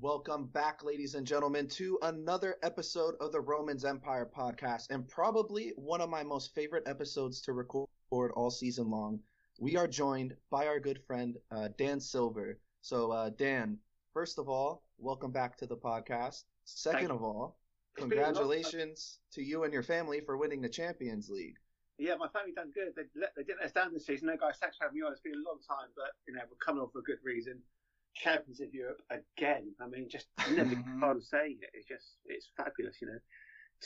Welcome back, ladies and gentlemen, to another episode of the Romans Empire podcast, and probably one of my most favorite episodes to record all season long. We are joined by our good friend uh, Dan Silver. So, uh, Dan, first of all, welcome back to the podcast. Second of all, congratulations to you and your family for winning the Champions League. Yeah, my family done good. They, they didn't let us down this season. No, guys, thanks for having me on. It's been a long time, but you know we're coming on for a good reason champions of Europe again. I mean, just never mm-hmm. hard say it. It's just it's fabulous. You know,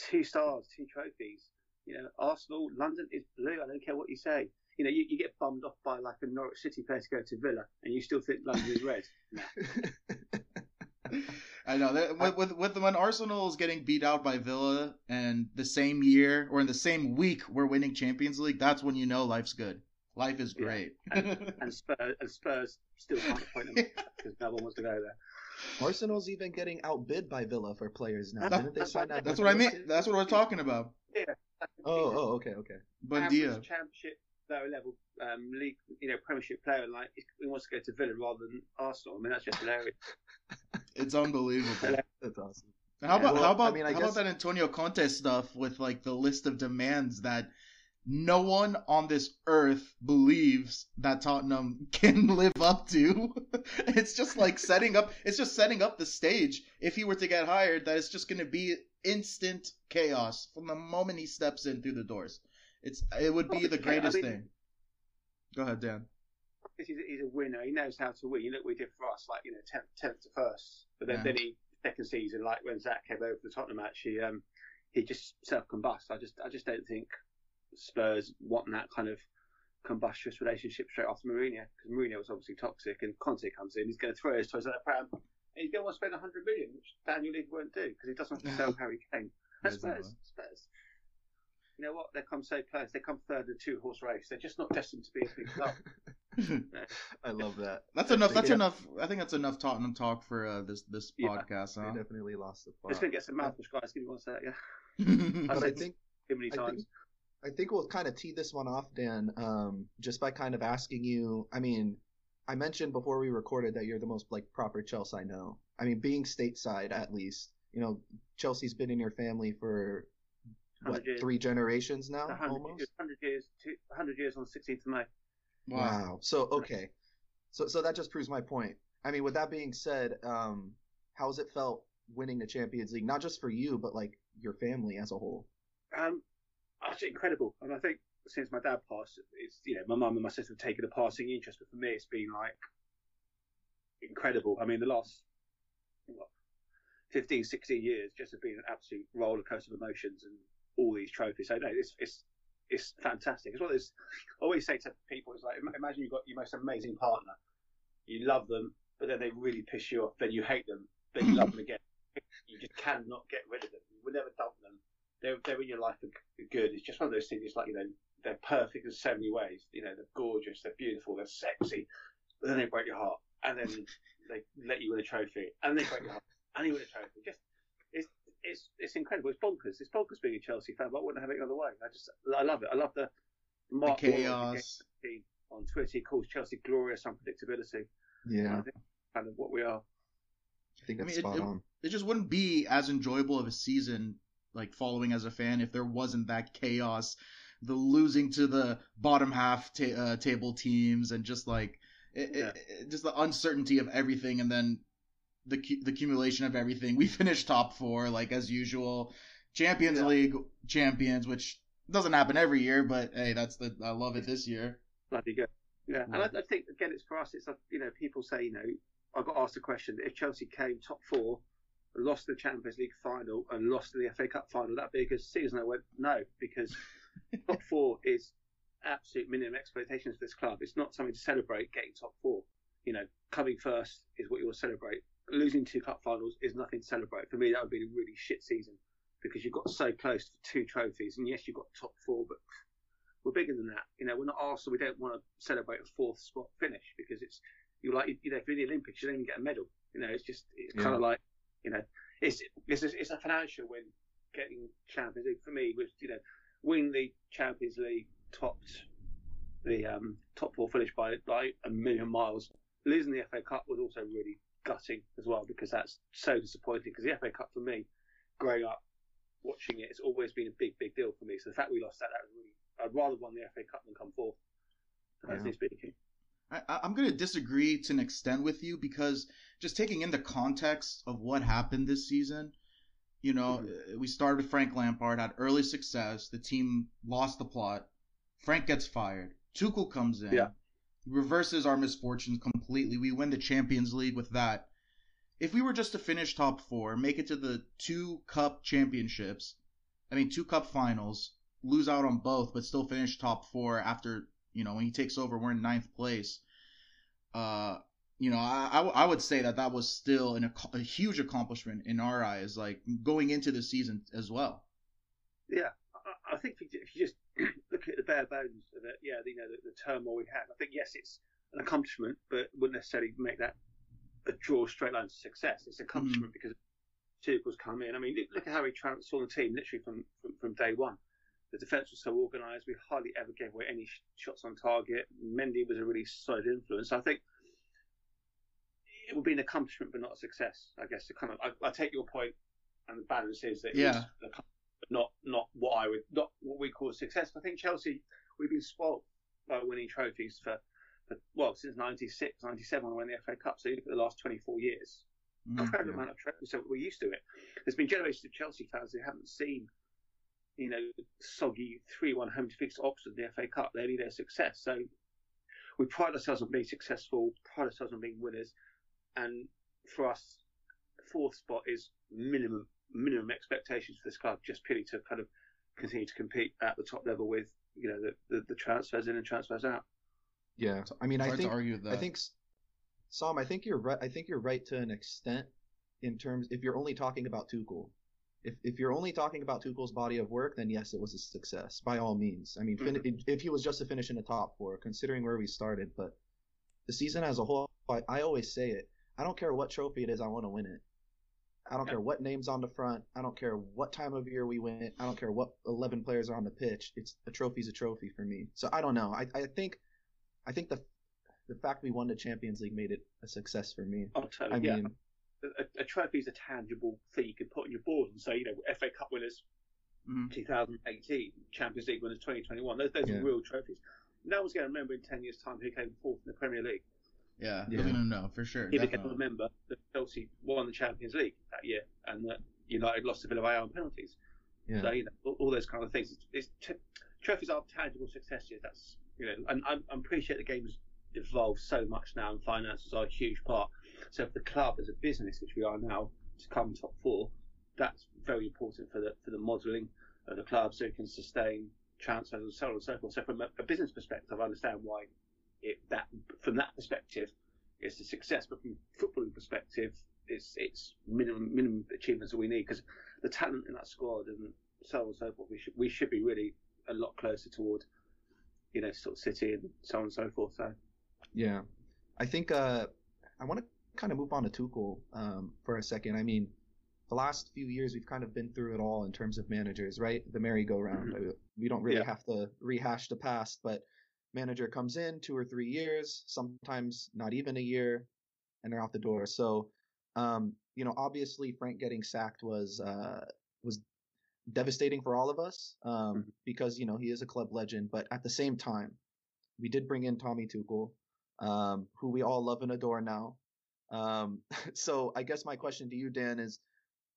two stars, two trophies. You know, Arsenal, London is blue. I don't care what you say. You know, you, you get bummed off by like a Norwich City player to go to Villa, and you still think London is red. I know that with, with with when Arsenal is getting beat out by Villa, and the same year or in the same week we're winning Champions League, that's when you know life's good. Life is great. Yeah. And, and, Spurs, and Spurs still can't appoint them because no one wants to go there. Arsenal's even getting outbid by Villa for players now. That, Didn't they sign that? That's what I mean. That's what we're talking about. Yeah. Oh, oh, okay, okay. Buendia. Championship, lower level um, league, you know, Premiership player, like he wants to go to Villa rather than Arsenal. I mean, that's just hilarious. it's unbelievable. that's awesome. How about well, how about I mean, I how guess... about that Antonio Conte stuff with like the list of demands that no one on this earth believes that Tottenham can live up to. it's just like setting up it's just setting up the stage if he were to get hired that it's just going to be instant chaos from the moment he steps in through the doors. It's it would be the greatest I mean, thing. Go ahead, Dan. He's a, he's a winner. He knows how to win. You look what he did for us, like you know, tenth, tenth to first. But then, yeah. then he second season, like when Zach came over for the Tottenham match, he um he just self combust. I just I just don't think Spurs want that kind of combustious relationship straight after Mourinho because Mourinho was obviously toxic and Conte comes in, he's going to throw his toys at the pram and he's going to want to spend 100 million, which Daniel Levy won't do because he doesn't want to sell Harry Kane. That's Spurs. Spurs. You know what? They come so close. They come third in a two horse race. They're just not destined to be a big club. I love that. That's enough. That's enough. I think that's enough Tottenham talk for uh, this this yeah, podcast. Huh? They definitely lost the plot. Just gonna get some mouthwash, guys. Give me one sec. Yeah. but I think too many times. I think, I think we'll kind of tee this one off, Dan, um, just by kind of asking you. I mean, I mentioned before we recorded that you're the most like proper Chelsea I know. I mean, being stateside at least, you know, Chelsea's been in your family for what years. three generations now, 100 almost. Years, Hundred years, hundred years on the 16th of May. Wow. wow. So okay, so so that just proves my point. I mean, with that being said, um, how has it felt winning the Champions League? Not just for you, but like your family as a whole. Um, actually incredible. And I think since my dad passed, it's you know my mum and my sister have taken a passing interest, but for me it's been like incredible. I mean, the last what, 15, 16 years just have been an absolute roller coaster of emotions and all these trophies. So no, it's it's it's fantastic. It's what I always say to people is like imagine you've got your most amazing partner, you love them, but then they really piss you off, then you hate them, then you love them again. You just cannot get rid of them. You will never dump them they're they're in your life for good. It's just one of those things. It's like you know they're perfect in so many ways. You know they're gorgeous, they're beautiful, they're sexy, but then they break your heart, and then they let you win a trophy, and they break your heart, and you win a trophy. Just it's it's it's incredible. It's bonkers. It's bonkers being a Chelsea fan, but I wouldn't have it any other way. I just I love it. I love the Mark the chaos on Twitter. He calls Chelsea glorious unpredictability. Yeah, kind of what we are. I think that's I mean, spot it, on. It, it just wouldn't be as enjoyable of a season like following as a fan if there wasn't that chaos, the losing to the bottom half ta- uh, table teams, and just like it, yeah. it, just the uncertainty of everything, and then the the accumulation of everything. We finished top four like as usual, Champions yeah. League champions, which doesn't happen every year, but hey, that's the I love it this year. Bloody good. Yeah, and I, I, think again, it's for us. It's like you know, people say, you know, I got asked a question: if Chelsea came top four, lost the Champions League final and lost the FA Cup final that big a season? I went, no, because top four is absolute minimum expectations for this club. It's not something to celebrate getting top four. You know, coming first is what you will celebrate. Losing two cup finals is nothing to celebrate. For me, that would be a really shit season because you got so close to two trophies. And yes, you got top four, but we're bigger than that. You know, we're not Arsenal. We don't want to celebrate a fourth spot finish because it's you're like you know, for the Olympics, you don't even get a medal. You know, it's just it's yeah. kind of like you know, it's it's a, it's a financial win getting Champions League for me. Was you know, winning the Champions League topped the um, top four finish by by a million miles. Losing the FA Cup was also really gutting as well because that's so disappointing. Because the FA Cup for me, growing up watching it, it's always been a big, big deal for me. So the fact we lost that, that was really. I'd rather won the FA Cup than come fourth. Personally yeah. speaking. I, am going to disagree to an extent with you because just taking in the context of what happened this season, you know, mm-hmm. we started with Frank Lampard, had early success. The team lost the plot. Frank gets fired. Tuchel comes in. Yeah. Reverses our misfortunes completely. We win the Champions League with that. If we were just to finish top four, make it to the two cup championships, I mean, two cup finals, lose out on both, but still finish top four after, you know, when he takes over, we're in ninth place. Uh, you know, I, I, I would say that that was still an, a huge accomplishment in our eyes, like going into the season as well. Yeah, I, I think if you, if you just look at the bare bones of it, yeah, you know, the, the turmoil we had, I think yes, it's an accomplishment, but wouldn't necessarily make that a draw straight line to success. It's an accomplishment mm. because Tuchel's come in. I mean, look at how he transformed the team literally from, from, from day one. The defence was so organised. We hardly ever gave away any shots on target. Mendy was a really solid influence. I think it would be an accomplishment, but not a success. I guess to kind of, I, I take your point, and the balance is that yeah, not not what I would not what we call success. I think Chelsea we've been spoilt by winning trophies for, for well since 96, 97 when we won the FA Cup. So you look at the last 24 years, mm, incredible yeah. amount of trophies. So we're used to it. There's been generations of Chelsea fans who haven't seen you know, soggy 3 1 home defeats to Oxford in the FA Cup. They need their success. So we pride ourselves on being successful, pride ourselves on being winners. And for us, fourth spot is minimum minimum expectations for this club, just purely to kind of continue to compete at the top level with you know the, the, the transfers in and transfers out. Yeah, I mean, I think I think Sam, I think you're right. I think you're right to an extent in terms if you're only talking about Tuchel. If if you're only talking about Tuchel's body of work, then yes, it was a success by all means. I mean, mm-hmm. if he was just to finish in the top four, considering where we started, but the season as a whole, I, I always say it. I don't care what trophy it is, I want to win it. I don't yeah. care what names on the front. I don't care what time of year we win it. I don't care what 11 players are on the pitch. It's a trophy's a trophy for me. So I don't know. I, I think I think the the fact we won the Champions League made it a success for me. Oh, totally. I yeah. Mean, a, a, trophy is a tangible thing you can put on your board and say, you know, FA Cup winners mm-hmm. 2018, Champions League winners 2021. Those, those yeah. are real trophies. No one's going to remember in 10 years' time who came fourth in the Premier League. Yeah, yeah. no, no, for sure. He became a member that Chelsea won the Champions League that year, and that United lost to Villarreal on penalties. Yeah. So you know, all, all, those kind of things. It's, it's t- trophies are tangible successes. That's you know, and I, I appreciate the game's evolved so much now, and finances are a huge part. So for the club as a business, which we are now, to come top four, that's very important for the for the modelling of the club, so it can sustain transfers and so on and so forth. So from a, a business perspective, I understand why it, that from that perspective, it's a success. But from a footballing perspective, it's it's minimum minimum achievements that we need because the talent in that squad and so on and so forth. We should we should be really a lot closer toward you know sort of City and so on and so forth. So yeah, I think uh, I want to kind of move on to Tuchel um, for a second. I mean, the last few years we've kind of been through it all in terms of managers, right? The merry-go-round. Mm-hmm. We don't really yeah. have to rehash the past, but manager comes in two or three years, sometimes not even a year, and they're out the door. So, um, you know, obviously Frank getting sacked was uh, was devastating for all of us um, mm-hmm. because you know he is a club legend. But at the same time, we did bring in Tommy Tuchel, um, who we all love and adore now. Um, so I guess my question to you, Dan, is,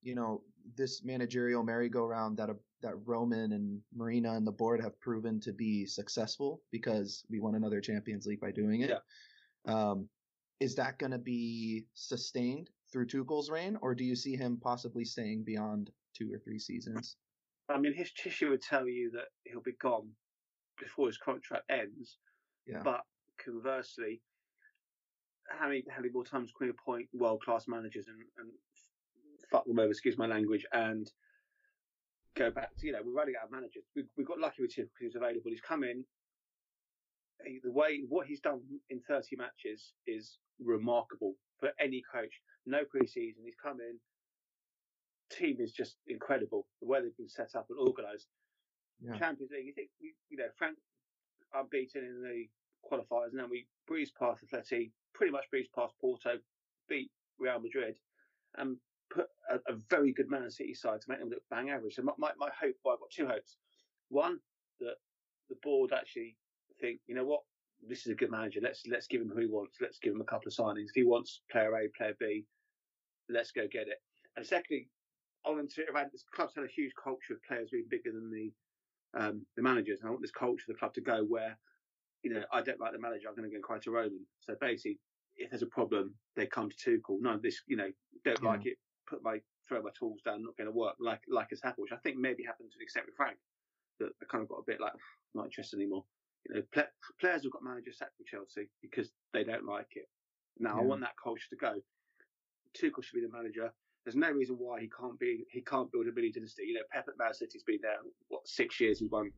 you know, this managerial merry-go-round that a that Roman and Marina and the board have proven to be successful because we won another Champions League by doing it. Yeah. Um, is that going to be sustained through Tuchel's reign, or do you see him possibly staying beyond two or three seasons? I mean, his tissue would tell you that he'll be gone before his contract ends. Yeah. But conversely, how many how many more times can we appoint world class managers and, and fuck them over? Excuse my language, and go back to, you know, we're running out of managers. We, we got lucky with Tim because he's available. He's come in. He, the way, what he's done in 30 matches is remarkable for any coach. No preseason. He's come in. Team is just incredible. The way they've been set up and organised. Yeah. Champions League, you think, you know, Frank unbeaten in the qualifiers, and then we breezed past Atleti, pretty much breezed past Porto, beat Real Madrid and put a, a, very good Man City side to make them look bang average. So my, my, my hope, well, I've got two hopes. One, that the board actually think, you know what, this is a good manager. Let's let's give him who he wants. Let's give him a couple of signings. If he wants player A, player B, let's go get it. And secondly, on to around this club's had a huge culture of players being bigger than the um, the managers. And I want this culture of the club to go where, you know, I don't like the manager, I'm going to go and cry to Roman. So basically, if there's a problem, they come to Tuchel. No, this, you know, don't yeah. like it, put my throw my tools down, not going to work. Like like has happened, which I think maybe happened to the extent with Frank, that I kind of got a bit like not interested anymore. You know, play, players have got managers sacked with Chelsea because they don't like it. Now yeah. I want that culture to go. Tuchel should be the manager. There's no reason why he can't be he can't build a mini dynasty. You know, Pep at Man City's been there what six years. He's won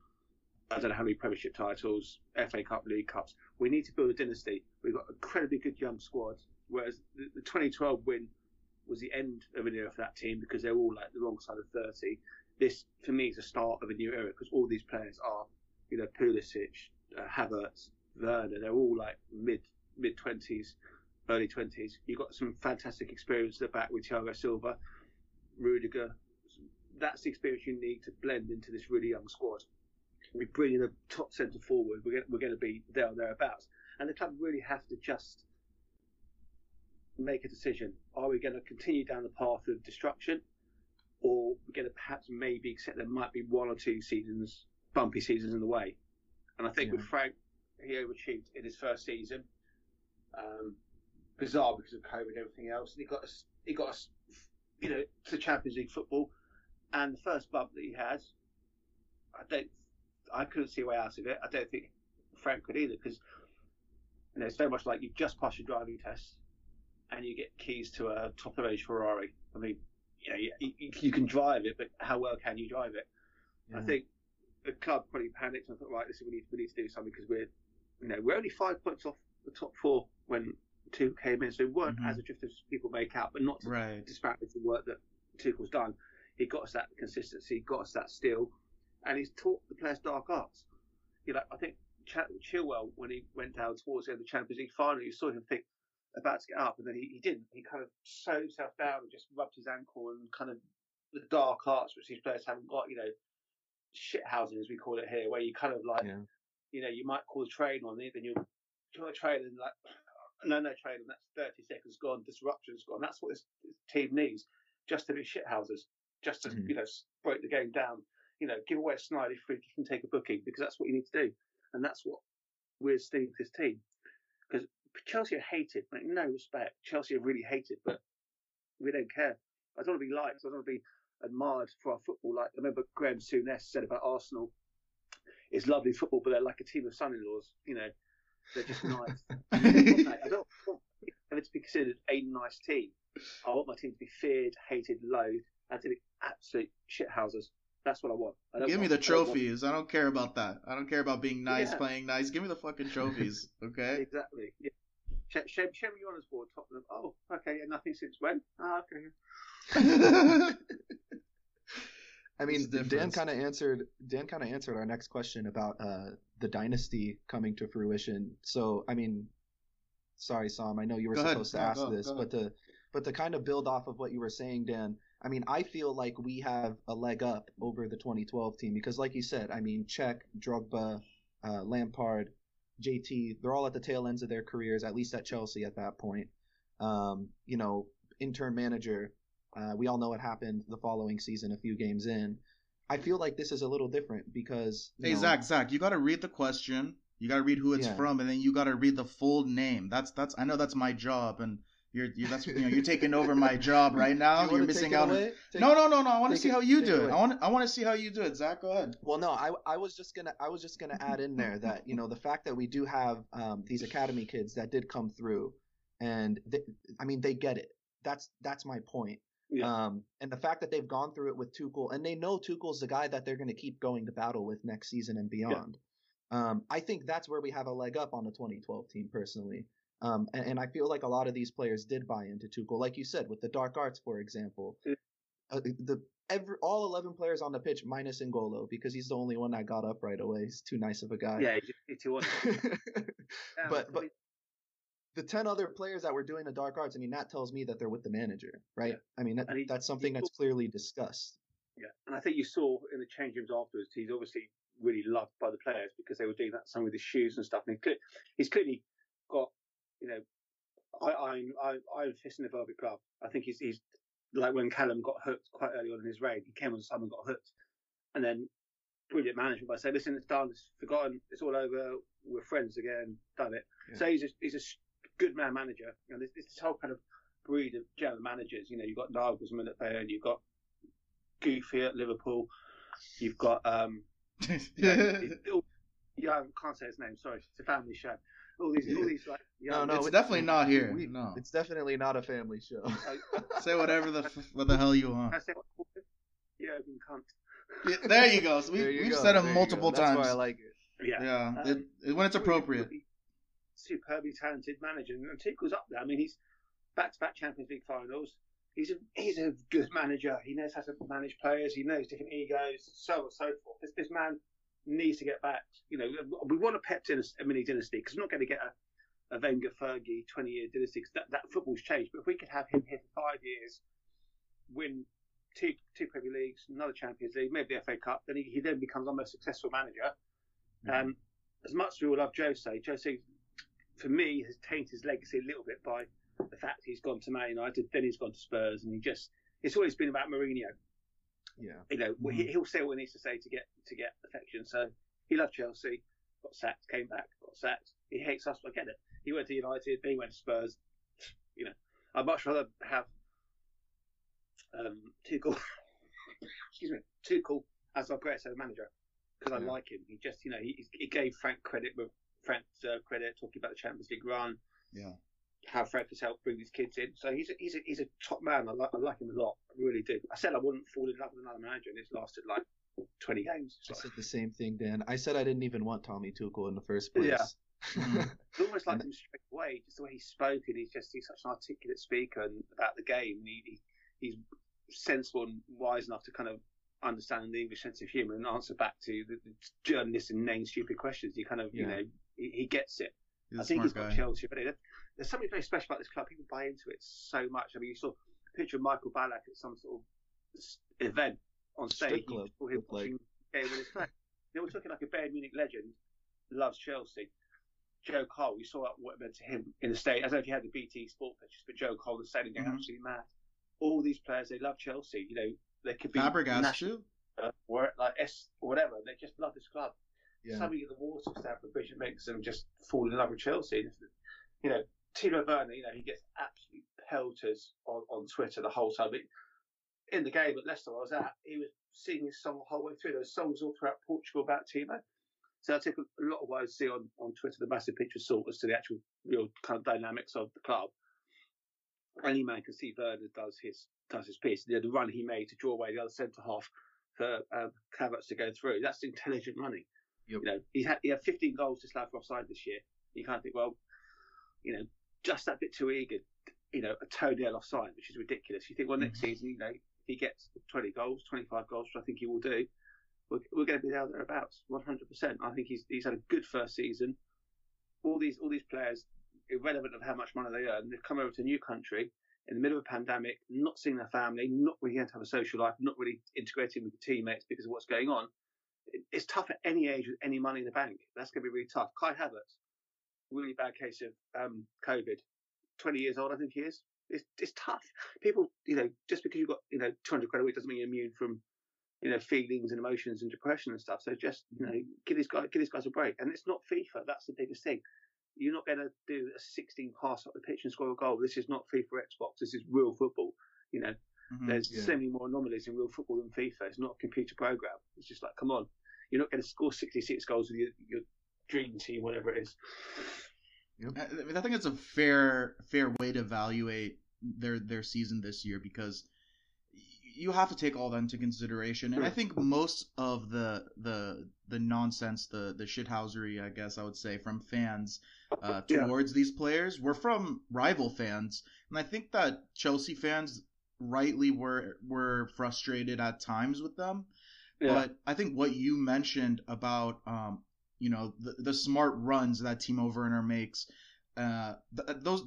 I don't know how many Premiership titles, FA Cup, League Cups. We need to build a dynasty. We've got an incredibly good young squad. Whereas the, the 2012 win was the end of an era for that team because they're all like the wrong side of 30. This, for me, is the start of a new era because all these players are, you know, Pulisic, uh, Havertz, Werner. They're all like mid mid 20s, early 20s. You've got some fantastic experience at the back with Thiago Silva, Rudiger. That's the experience you need to blend into this really young squad. We bring in a top centre forward. We're going, we're going to be there or thereabouts. And the club really have to just make a decision. Are we going to continue down the path of destruction? Or we're going to perhaps maybe accept there might be one or two seasons, bumpy seasons in the way. And I think yeah. with Frank, he overachieved in his first season. Um, bizarre because of COVID and everything else. And he got us, he got us, you know, to Champions League football. And the first bump that he has, I don't, I couldn't see a way out of it. I don't think Frank could either because you know, it's very much like you've just passed your driving test and you get keys to a top of age Ferrari. I mean, you know, you, you, can drive it, but how well can you drive it? Yeah. I think the club probably panicked and thought, right, listen, we need we need to do something because we're, you know, we're only five points off the top four when two came in, so we weren't mm-hmm. as adrift as people make out, but not to right. disparage the work that Tuchel's done. He got us that consistency, got us that steel, and he's taught the players dark arts. You know, I think Ch- Chilwell, when he went down towards the end of the Champions League final, you saw him think, about to get up, and then he, he didn't. He kind of sewed himself down and just rubbed his ankle and kind of the dark arts which these players haven't got. You know, shit housing as we call it here, where you kind of like, yeah. you know, you might call the train on it, then you try a train and like, no, no train, and that's thirty seconds gone, disruption's gone. That's what this, this team needs, just to be shit houses, just to mm-hmm. you know break the game down. You know, give away a snidey free kick and take a booking because that's what you need to do, and that's what we're Steve this team. Because Chelsea are hated, like no respect. Chelsea are really hated, but we don't care. I don't want to be liked. I don't want to be admired for our football. Like I remember Graham Souness said about Arsenal, it's lovely football, but they're like a team of son-in-laws. You know, they're just nice. I don't want them to be considered a nice team. I want my team to be feared, hated, loathed, and to be absolute shithouses. That's what I want. I Give want, me the trophies. I don't, I don't, care about that. I don't care about being nice, yeah. playing nice. Give me the fucking trophies, okay? exactly. Yeah. Show, show, show me your honours board, Tottenham. Oh, okay, and nothing since when? Ah, okay. I mean, Dan kind of answered. Dan kind of answered our next question about uh, the dynasty coming to fruition. So, I mean, sorry, Sam. I know you were go supposed ahead. to ask go, this, go but to but to kind of build off of what you were saying, Dan. I mean, I feel like we have a leg up over the 2012 team because, like you said, I mean, Cech, Drogba, uh, Lampard, JT, they're all at the tail ends of their careers, at least at Chelsea at that point. Um, you know, interim manager, uh, we all know what happened the following season, a few games in. I feel like this is a little different because. Hey, know, Zach, Zach, you got to read the question. You got to read who it's yeah. from, and then you got to read the full name. That's that's. I know that's my job, and you're, you're that's you know you're taking over my job right now. You are missing out. On, take, no, no, no, no. I want to see it, how you do it. it. I want I want to see how you do it. Zach, go ahead. Well, no, I I was just gonna I was just gonna add in there that you know the fact that we do have um, these academy kids that did come through, and they, I mean they get it. That's that's my point. Yeah. Um, and the fact that they've gone through it with Tuchel and they know Tuchel's the guy that they're going to keep going to battle with next season and beyond. Yeah. Um, I think that's where we have a leg up on the 2012 team personally. Um, and, and, I feel like a lot of these players did buy into Tuchel, like you said, with the dark arts, for example. Uh, the every all eleven players on the pitch minus N'Golo because he's the only one that got up right away. He's too nice of a guy. Yeah, he's too but but the 10 other players that were doing the dark arts, I mean, that tells me that they're with the manager, right? Yeah. I mean, that, he, that's something that's clearly discussed. Yeah. And I think you saw in the change rooms afterwards, he's obviously really loved by the players because they were doing that some with his shoes and stuff. And he's clearly got, you know, I, I'm, I, I'm fist in the velvet glove. I think he's, he's like when Callum got hooked quite early on in his reign, he came on Simon got hooked. And then brilliant management by saying, listen, it's done, it's forgotten, it's all over, we're friends again, done it. Yeah. So he's a, he's a good man manager. And this, this whole kind of breed of general managers, you know, you've got Nagelsmann at Bayern, you've got Goofy at Liverpool, you've got, um, yeah, yeah, I can't say his name, sorry, it's a family show. All these, all these like, no, no, it's definitely not here. We, no, it's definitely not a family show. say whatever the what the hell you want. I say what? Yeah, cunt there you go. So we, we've go. said it multiple times. That's why I like it. Yeah. Yeah. Um, it, it, when it's appropriate. superbly talented manager. And Tuchel's up there. I mean, he's back to back Champions League finals. He's a, he's a good manager. He knows how to manage players. He knows different egos, so on and so forth. This, this man needs to get back. You know, we want a Pep dynasty, a mini dynasty, because we're not going to get a, a Wenger Fergie 20 year dynasty, because that, that football's changed. But if we could have him here for five years, win two two Premier Leagues, another Champions League, maybe the FA Cup. Then he, he then becomes our most successful manager. Mm-hmm. Um, as much as we all love Jose, Jose for me has tainted his legacy a little bit by the fact he's gone to Man United, then he's gone to Spurs, and he just it's always been about Mourinho. Yeah, you know mm-hmm. he, will say what he needs to say to get to get affection. So he loved Chelsea, got sacked, came back, got sacked. He hates us, I get it. He went to United, then he went to Spurs. You know, I'd much rather have um, Tuchel, excuse me, Tuchel as our greatest manager because I like him. He just, you know, he, he gave Frank credit with Frank deserved credit talking about the Champions League run. Yeah. How Frank has helped bring these kids in. So he's a, he's a, he's a top man. I like, I like him a lot. I really do. I said I wouldn't fall in love with another manager, and it's lasted like 20 games. So. I said the same thing, Dan. I said I didn't even want Tommy Tuchel in the first place. Mm. Yeah. I almost liked him straight away, just the way he spoke, and he's just he's such an articulate speaker and about the game. He, he, he's sensible and wise enough to kind of understand the English sense of humour and answer back to the, the journalists and name stupid questions. He kind of, yeah. you know, he, he gets it. He's I think he's got guy. Chelsea, but there's something very special about this club. People buy into it so much. I mean, you saw a picture of Michael Ballack at some sort of event on stage. Club, him watching like... game with his. They were talking like a Bayern Munich legend loves Chelsea. Joe Cole, you saw what it meant to him in the state. I don't know if you had the BT Sport pictures, but Joe Cole was saying mm-hmm. absolutely mad all these players they love Chelsea. You know, they could be Fabregas national, too, uh, or like S or whatever. They just love this club. Yeah. Something in the water Stamford Bridge makes them just fall in love with Chelsea. You know, Timo Werner. You know, he gets absolutely pelters on, on Twitter the whole time. But in the game at Leicester, I was at, he was singing his song the whole way through. There were songs all throughout Portugal about Timo. So I take a, lot of what I see on, on Twitter, the massive picture sort as to the actual real kind of dynamics of the club any man can see Werner does his does his piece. The, the run he made to draw away the other centre half for um, to go through. That's intelligent running. Yep. You know, he had he had 15 goals to slap offside this year. You can't think, well, you know, just that bit too eager. You know, a toenail offside, which is ridiculous. You think, well, next mm-hmm. season, you know, he gets 20 goals, 25 goals, which I think he will do. We're, we're going to be there thereabouts, 100%. I think he's he's had a good first season. All these all these players irrelevant of how much money they earn, they've come over to a new country in the middle of a pandemic, not seeing their family, not really going to have a social life, not really integrating with the teammates because of what's going on. It's tough at any age with any money in the bank. That's going to be really tough. Kai Havertz, really bad case of um, COVID, 20 years old, I think he is. It's, it's tough. People, you know, just because you've got, you know, 200 quid a week doesn't mean you're immune from, you know, feelings and emotions and depression and stuff. So just, you know, give these guys, give these guys a break. And it's not FIFA. That's the biggest thing. You're not going to do a 16 pass up the pitch and score a goal. This is not FIFA Xbox. This is real football. You know, mm-hmm, there's yeah. so many more anomalies in real football than FIFA. It's not a computer program. It's just like, come on, you're not going to score 66 goals with your, your dream team, whatever it is. Yep. I think it's a fair fair way to evaluate their their season this year because you have to take all that into consideration. And I think most of the the the nonsense, the the shithousery, I guess I would say, from fans uh, towards yeah. these players were from rival fans, and I think that Chelsea fans rightly were were frustrated at times with them. Yeah. But I think what you mentioned about um, you know the, the smart runs that Timo Werner makes uh, th- those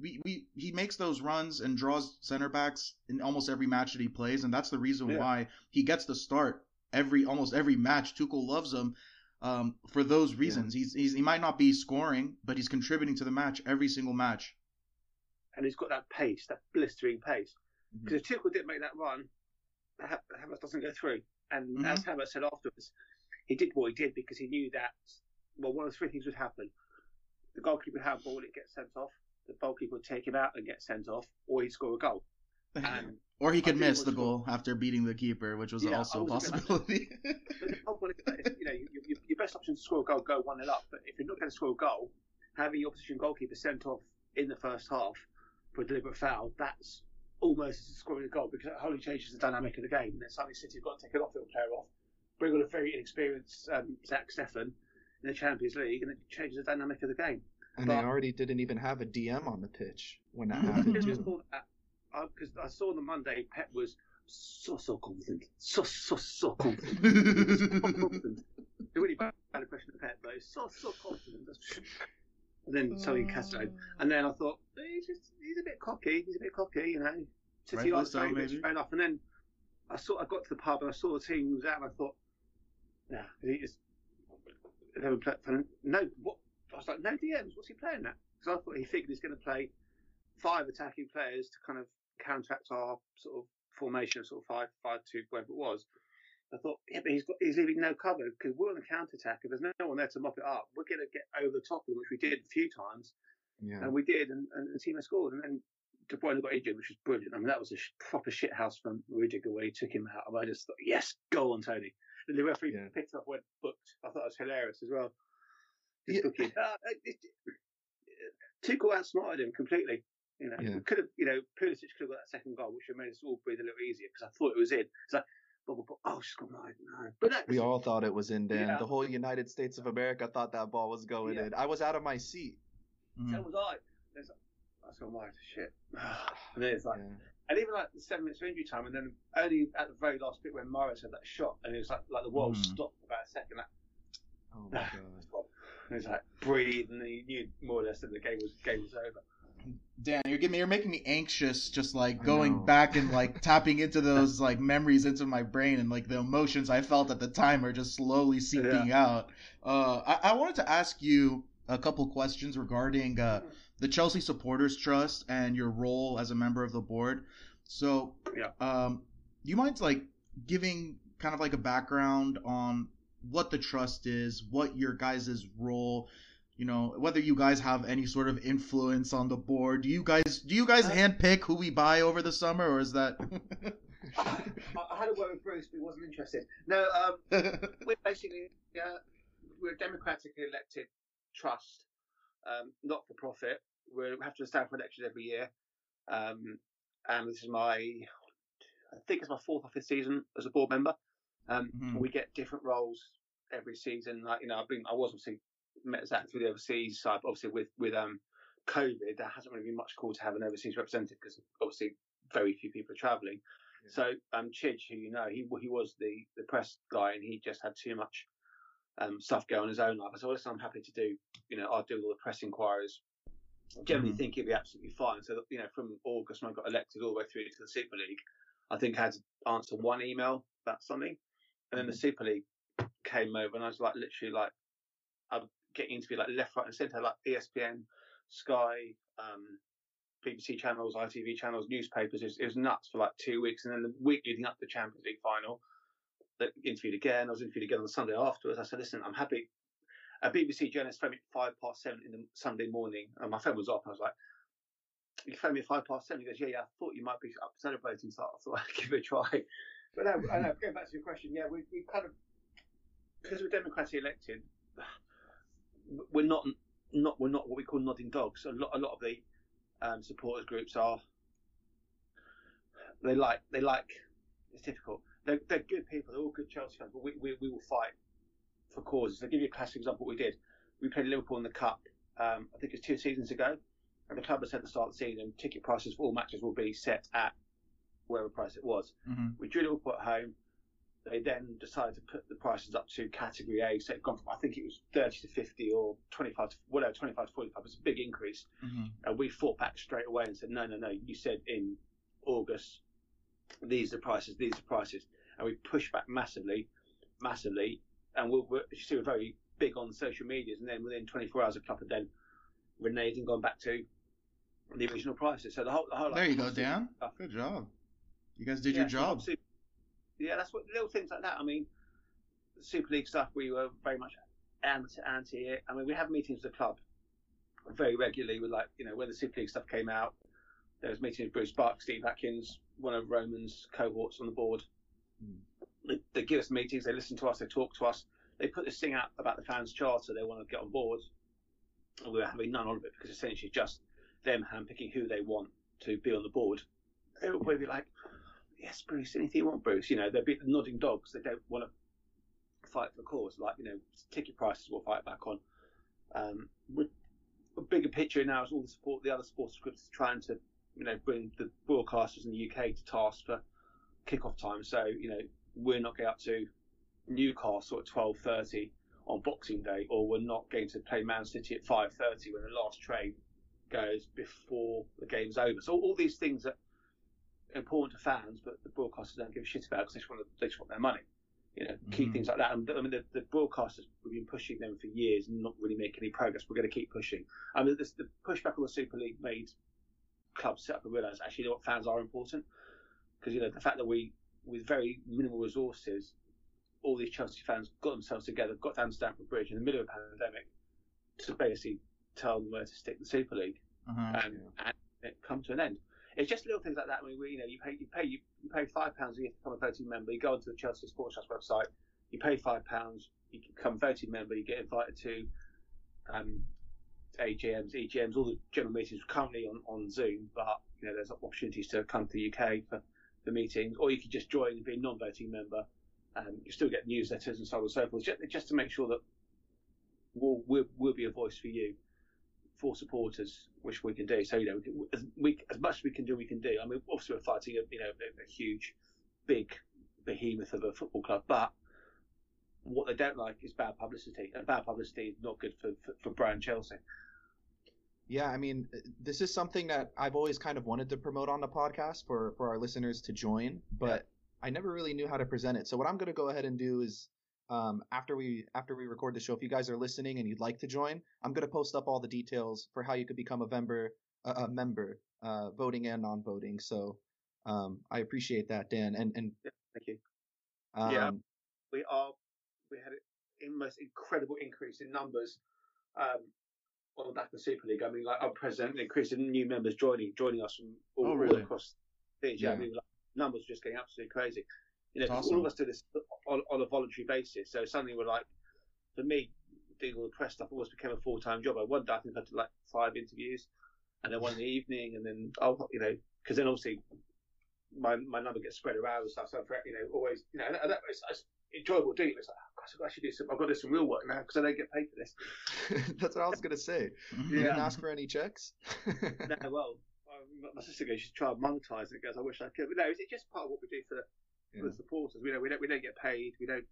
we, we he makes those runs and draws center backs in almost every match that he plays, and that's the reason yeah. why he gets the start every almost every match. Tuchel loves him um, for those reasons. Yeah. He's, he's he might not be scoring, but he's contributing to the match every single match. And he's got that pace, that blistering pace. Because mm-hmm. if Tuchel didn't make that run, Havertz doesn't go through. And mm-hmm. as Havertz said afterwards, he did what he did because he knew that well, one of three things would happen the goalkeeper would have a ball, it gets sent off. The goalkeeper would take him out and get sent off, or he'd score a goal. And or he could miss the goal score. after beating the keeper, which was yeah, also a possibility. you know, your, your, best option to score a goal, go one 0 up. But if you're not going to score a goal, having your opposition goalkeeper sent off in the first half for a deliberate foul, that's almost as scoring a goal because it wholly changes the dynamic of the game. And then suddenly City have got to take an off-field player off, bring on a very inexperienced um, Zach Steffen, in the Champions League, and it changes the dynamic of the game. And but, they already didn't even have a DM on the pitch when that happened. Because I saw the Monday, Pep was so so confident, so so so confident, so confident. A really bad impression of Pep, though. So so confident. And then Tony Castro, and then I thought he's just he's a bit cocky. He's a bit cocky, you know. City right, so, maybe. fair enough. And then I saw I got to the pub and I saw the team was out, and I thought, yeah, he just they were playing, no, what? I was like, no DMs. What's he playing at? Because I thought he figured he's going to play five attacking players to kind of counteract our sort of formation of sort of five, five, two, whatever it was. I thought, yeah, but he's got he's leaving no cover because we're on the counter attack. If there's no one there to mop it up, we're going to get over the top of them, which we did a few times. Yeah. And we did, and, and the team has scored. And then De Bruyne got injured, which was brilliant. I mean, that was a sh- proper shit house from Rudiger where he took him out. And I just thought, yes, go on, Tony. The referee yeah. picked up when booked. I thought it was hilarious as well. Just yeah. booking. Uh, it, Tuchel outsmarted him completely. You know, yeah. could have, you know, Pulisic could have got that second goal, which would have made us all breathe a little easier because I thought it was in. It's like, blah, blah, blah. oh, she's gone wide. No. But that, we all thought it was in, Dan. Yeah. The whole United States of America thought that ball was going yeah. in. I was out of my seat. Mm. So was I. There's, that's gone wide. Shit. and then it's like, and even like the seven minutes of injury time, and then only at the very last bit when Mahrez had that shot, and it was like like the world mm. stopped for about a second. Like, oh my god! It was like breathe, and you knew more or less that the game was game was over. Dan, you're giving you're making me anxious, just like going back and like tapping into those like memories into my brain, and like the emotions I felt at the time are just slowly seeping yeah. out. Uh, I, I wanted to ask you a couple questions regarding uh, the Chelsea Supporters Trust and your role as a member of the board. So, yeah. um, do you mind like giving kind of like a background on what the trust is, what your guys' role, you know, whether you guys have any sort of influence on the board? Do you guys do you guys uh, handpick who we buy over the summer, or is that? I had a word with Bruce, but he wasn't interested. No, um, we're basically uh, we're a democratically elected trust um, not for profit. We have to stand for elections every year, um, and this is my, I think it's my fourth or fifth season as a board member. Um, mm-hmm. We get different roles every season. Like you know, I've been, I was obviously met Zach through the overseas side, but obviously with with um, COVID, there hasn't really been much call to have an overseas representative because obviously very few people are travelling. Yeah. So um, Chidge, who you know, he he was the the press guy, and he just had too much um, stuff go on his own life. I said, well, listen, I'm happy to do, you know, I'll do all the press inquiries. Generally mm-hmm. think it'd be absolutely fine. So, you know, from August when I got elected all the way through to the Super League, I think I had to answer one email about something. And then the mm-hmm. Super League came over and I was like, literally like, I'm getting into be like left, right and centre, like ESPN, Sky, um, BBC channels, ITV channels, newspapers. It was, it was, nuts for like two weeks. And then the week leading up to the Champions League final, interviewed again. I was interviewed again on the Sunday afterwards. I said, listen, I'm happy. A BBC journalist phoned me at five past seven in the Sunday morning, and my phone was off. I was like, you phoned me at five past seven. He goes, yeah, yeah, I thought you might be up celebrating, so I thought I'd give it a try. But no, know, going back to your question, yeah, we, we kind of, because we're democratically elected, we're not, not, we're not what we call nodding dogs. A lot, a lot of the um, supporters groups are, they like, they like, it's difficult they're, they're good people. They're all good Chelsea fans, but we, we, we will fight for causes. I'll give you a classic example. What we did, we played Liverpool in the cup. Um, I think it was two seasons ago, and the club had said at the start of the season, ticket prices for all matches will be set at whatever price it was. Mm-hmm. We drew Liverpool at home. they then decided to put the prices up to category A. So it gone from I think it was 30 to 50 or 25 to whatever 25 to 45. It's a big increase, mm-hmm. and we fought back straight away and said no, no, no. You said in August these are prices, these are prices, and we push back massively, massively, and we're, we're you see we're very big on social medias, and then within 24 hours, a club had then reneged and gone back to the original prices. So the whole, the whole there like, you go, Dan. Stuff. Good job. You guys did yeah, your job. Yeah, that's what little things like that. I mean, Super League stuff, we were very much anti anti it. I mean, we have meetings with the club very regularly with like you know when the Super League stuff came out. There was meetings with Bruce Buck, Steve Atkins, one of Roman's cohorts on the board. Mm. They, they, give us meetings, they listen to us, they talk to us. They put this thing out about the fans charter they want to get on board. And we were having none of it because essentially just them handpicking who they want to be on the board. They would probably be like, yes, Bruce, anything you want, Bruce. You know, they'll be nodding dogs. They don't want to fight for the cause. Like, you know, ticket prices will fight back on. Um, with a bigger picture now is all the support the other sports scripts trying to, you know, bring the broadcasters in the UK to task for kickoff time. So, you know, we're not going up to Newcastle at 12.30 on Boxing Day, or we're not going to play Man City at 5.30 when the last train goes before the game's over. So all these things that are important to fans, but the broadcasters don't give a shit about because they just want to, they just want their money. You know, key mm-hmm. things like that. And I mean, the, the broadcasters we've been pushing them for years and not really making any progress. We're going to keep pushing. I mean, this, the pushback on the Super League made clubs set up and realise actually you know what fans are important because you know the fact that we with very minimal resources, all these Chelsea fans got themselves together, got down to Stamford Bridge in the middle of a pandemic to basically tell them where to stick the Super League uh-huh, and, and it come to an end. It's just little things like that. I mean, we, you know, you pay you pay you, pay five pounds a year to become a voting member. You go onto the Chelsea Supporters Trust website. You pay five pounds. You become a voting member. You get invited to um, AGMs, EGMs, all the general meetings currently on, on Zoom. But you know, there's opportunities to come to the UK for the meetings, or you could just join and be a non-voting member. Um, you still get newsletters and so on and so forth, just, just to make sure that we'll, we'll, we'll be a voice for you for supporters, which we can do. So you know, as, we, as much as we can do, we can do. I mean, obviously we're fighting a you know a, a huge, big behemoth of a football club, but what they don't like is bad publicity, and bad publicity is not good for for, for brand Chelsea. Yeah, I mean, this is something that I've always kind of wanted to promote on the podcast for for our listeners to join, but yeah. I never really knew how to present it. So what I'm going to go ahead and do is um, after we after we record the show, if you guys are listening and you'd like to join, I'm gonna post up all the details for how you could become a member, a, a member, uh, voting and non-voting. So um, I appreciate that, Dan. And and yeah, thank you. Um, yeah, we are. We had a most incredible increase in numbers um, on the back of the Super League. I mean, like unprecedented increase in new members joining joining us from all, oh, really? all across the Yeah, I mean, like, numbers are just getting absolutely crazy. You know, awesome. all of us do this on, on a voluntary basis. So suddenly we're like, for me, doing all the press stuff almost became a full time job. I one day I think I had to like five interviews, and then one in the evening, and then oh, you know, because then obviously my my number gets spread around and stuff. So I'm, you know, always, you know, that, it's, it's enjoyable doing it. It's like, oh, gosh, I should do some. I've got to do some real work now because I don't get paid for this. That's what I was gonna say. Mm-hmm. You yeah. didn't ask for any checks. no, well, um, my sister goes, she's trying to monetize it. Goes, I wish I could, but no, it's just part of what we do for yeah. the supporters. We don't, we don't, we don't get paid. We don't,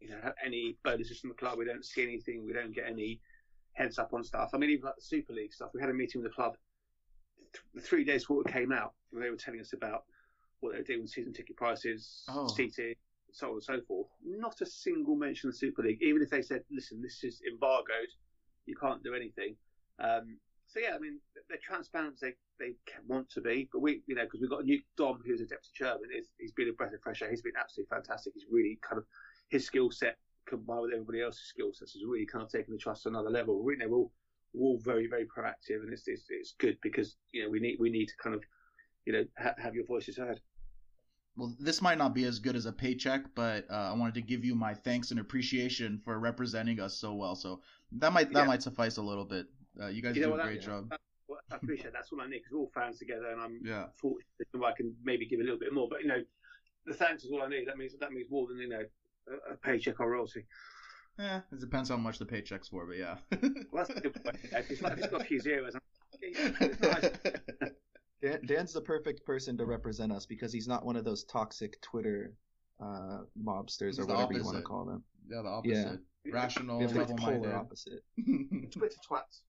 you know, have any bonuses from the club. We don't see anything. We don't get any heads up on stuff. I mean, even like the Super League stuff. We had a meeting with the club th- three days before it came out, where they were telling us about what they were doing with season ticket prices, oh. seating, so on and so forth. Not a single mention of the Super League, even if they said, "Listen, this is embargoed. You can't do anything." Um, so yeah, I mean, they're transparent as they, they want to be, but we, you know, because we've got new Dom who's a deputy chairman. He's, he's been a breath of fresh air. He's been absolutely fantastic. He's really kind of his skill set combined with everybody else's skill sets has really kind of taken the trust to another level. We, you know, we're all, we're all very very proactive, and it's, it's it's good because you know we need we need to kind of you know ha- have your voices heard. Well, this might not be as good as a paycheck, but uh, I wanted to give you my thanks and appreciation for representing us so well. So that might that yeah. might suffice a little bit. Uh, you guys you do a great job. Well, I appreciate that's all I need because we're all fans together, and I'm yeah. fortunate that I can maybe give a little bit more. But you know, the thanks is all I need. That means that means more than you know a, a paycheck or royalty. Yeah, it depends how much the paycheck's for, but yeah. well, that's a good point. It's, like, it's got a few zeros. Dan, Dan's the perfect person to represent us because he's not one of those toxic Twitter uh, mobsters or whatever you want to call them. Yeah, the opposite. Yeah. Rational, yeah, level-minded. opposite. Twitter twats.